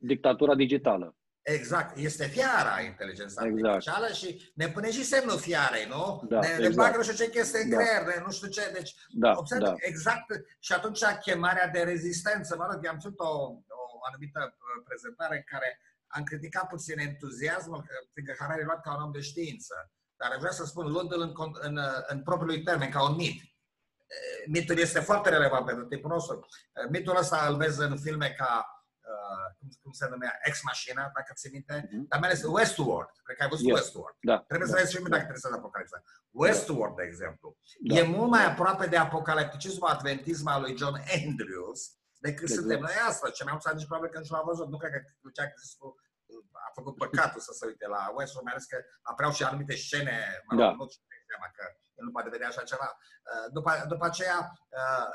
[SPEAKER 1] dictatura digitală.
[SPEAKER 2] Exact, este fiara inteligența exact. artificială și ne pune și semnul fiarei, nu?
[SPEAKER 1] Da,
[SPEAKER 2] ne,
[SPEAKER 1] exact.
[SPEAKER 2] ne bagă nu știu ce chestie în da. creier, nu știu ce. Deci,
[SPEAKER 1] da, observ da.
[SPEAKER 2] exact. Și atunci chemarea de rezistență, mă rog, am ținut o, o anumită uh, prezentare în care am criticat puțin entuziasmul, fiindcă Harari luat ca un om de știință dar vrea să spun, luându-l în, în, în propriul termen, ca un mit. Mitul este foarte relevant pentru tipul nostru. Mitul ăsta îl vezi în filme ca, uh, cum, cum se numea, Ex Machina, dacă ți minte, mm-hmm. dar mai ales Westworld. Cred că ai văzut yes. Westworld.
[SPEAKER 1] Da.
[SPEAKER 2] Trebuie
[SPEAKER 1] da.
[SPEAKER 2] să vezi și dacă trebuie să Apocalipsa. Westworld, de exemplu, da. e mult mai aproape de apocalipticismul adventism al lui John Andrews decât exact. suntem noi astăzi. Ce mai am nici probabil că nici l-am văzut. Nu cred că Lucia cu făcut păcatul să se uite la Westworld, mai ales că apreau și anumite scene, mă rog, da. nu seama că el nu poate vedea așa ceva. Uh, după, după aceea, uh,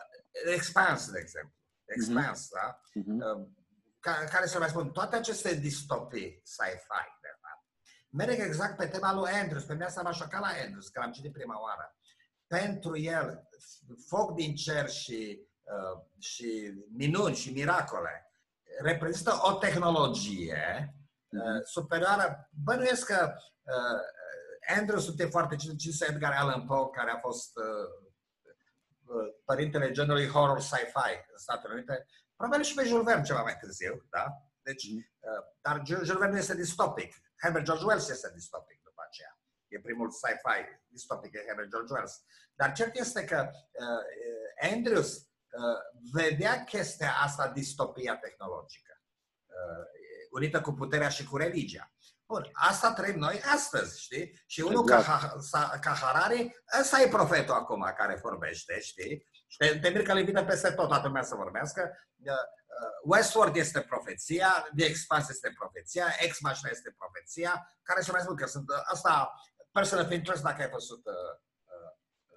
[SPEAKER 2] Expanse, de exemplu. Expanse, mm-hmm. da? Mm-hmm. care să mai spun, toate aceste distopii sci-fi, de fapt, merg exact pe tema lui Andrews. Pe mine s-a m-a șocat la Andrews, că l-am citit prima oară. Pentru el, foc din cer și, uh, și minuni și miracole reprezintă o tehnologie uh, superioară. Bănuiesc că uh, Andrews este foarte cinstit Edgar Allan Poe, care a fost uh, uh, părintele genului horror sci-fi în Statele Unite, probabil și pe Jules Verne ceva mai târziu, da? Deci, mm. uh, dar Jules Verne este distopic. Herbert George Wells este distopic după aceea. E primul sci-fi distopic, e Herbert George Wells. Dar cert este că uh, Andrews uh, vedea chestia asta, distopia tehnologică, uh, unită cu puterea și cu religia. Bun, asta trăim noi astăzi, știi? Și unul exact. ca, ca Harari, ăsta e profetul acum care vorbește, știi? Și te, te mir că îl invită peste tot, toată lumea să vorbească. Uh, Westward este profeția, The Expanse este profeția, Ex Machina este profeția, care se mai spun că sunt, uh, asta, Person of Interest, dacă ai văzut uh,
[SPEAKER 1] da,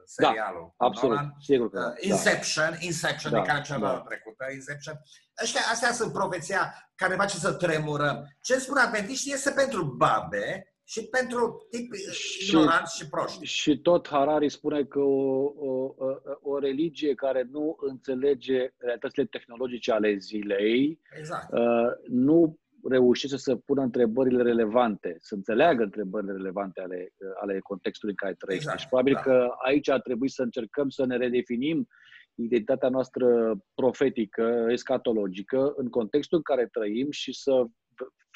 [SPEAKER 1] serialul. Da, absolut, Nolan. sigur că uh,
[SPEAKER 2] Inception, da. Inception, da, de care ceva da. trecută, Inception. Ăștia, astea sunt profeția care face să tremurăm. Ce spun adventiștii este pentru babe și pentru tipi ignoranți și proști.
[SPEAKER 1] Și tot Harari spune că o, o, o religie care nu înțelege realitățile tehnologice ale zilei
[SPEAKER 2] exact.
[SPEAKER 1] uh, nu reușește să pună întrebările relevante, să înțeleagă întrebările relevante ale, ale contextului în care trăiește. Exact, și probabil da. că aici ar trebui să încercăm să ne redefinim identitatea noastră profetică, escatologică, în contextul în care trăim și să,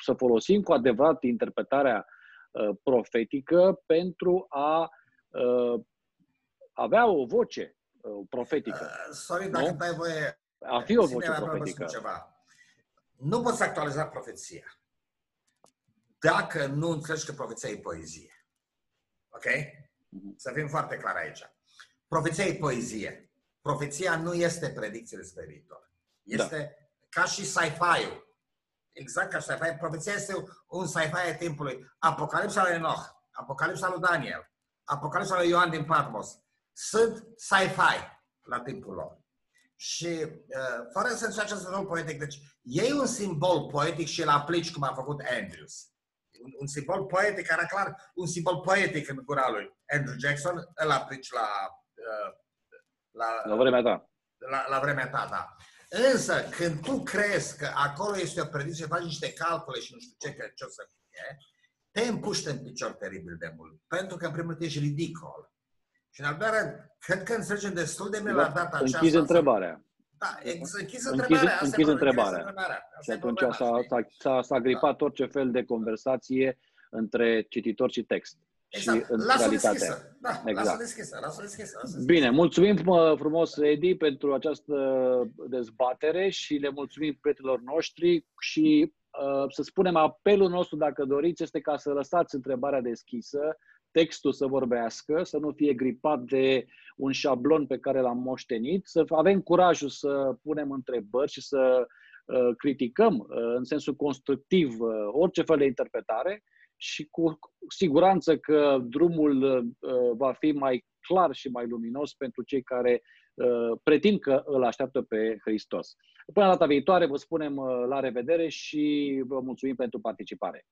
[SPEAKER 1] să folosim cu adevărat interpretarea uh, profetică pentru a uh, avea o voce uh, profetică. Uh,
[SPEAKER 2] sorry, dacă dai voie,
[SPEAKER 1] a fi o voce profetică.
[SPEAKER 2] Ceva nu poți actualiza profeția dacă nu înțelegi că profeția e poezie. Ok? Mhm. Să fim foarte clari aici. Profeția e poezie. Profeția nu este predicție despre viitor. Este da. ca și sci-fi-ul. Exact ca sci-fi. Profeția este un sci-fi a timpului. Apocalipsa lui Enoch, Apocalipsa lui Daniel, Apocalipsa lui Ioan din Patmos. Sunt sci-fi la timpul lor și uh, fără să încerce să rol poetic. Deci, e un simbol poetic și îl aplici cum a făcut Andrews. Un, un simbol poetic, era clar un simbol poetic în gura lui Andrew Jackson, îl aplici la... Uh,
[SPEAKER 1] la, la vremea ta.
[SPEAKER 2] La, la vremea ta, da. Însă, când tu crezi că acolo este o predicție, faci niște calcule și nu știu ce, că ce o să fie, te împuște în picior teribil de mult. Pentru că, în primul rând, ești ridicol. Și în al doilea rând, cred că înțelegem destul de bine la data aceasta.
[SPEAKER 1] Închizi întrebarea.
[SPEAKER 2] Da, închis întrebarea.
[SPEAKER 1] Închizi întrebarea. Și atunci s-a, s-a, s-a gripat da. orice fel de conversație între cititor și text.
[SPEAKER 2] Exact. Și în lasă deschisă. Da, exact. lasă deschisă, lasă deschisă, lasă deschisă.
[SPEAKER 1] Bine, mulțumim frumos, Edi, pentru această dezbatere și le mulțumim prietenilor noștri și uh, să spunem apelul nostru, dacă doriți, este ca să lăsați întrebarea deschisă, textul să vorbească, să nu fie gripat de un șablon pe care l-am moștenit, să avem curajul să punem întrebări și să uh, criticăm uh, în sensul constructiv uh, orice fel de interpretare și cu siguranță că drumul uh, va fi mai clar și mai luminos pentru cei care uh, pretind că îl așteaptă pe Hristos. Până data viitoare vă spunem uh, la revedere și vă mulțumim pentru participare.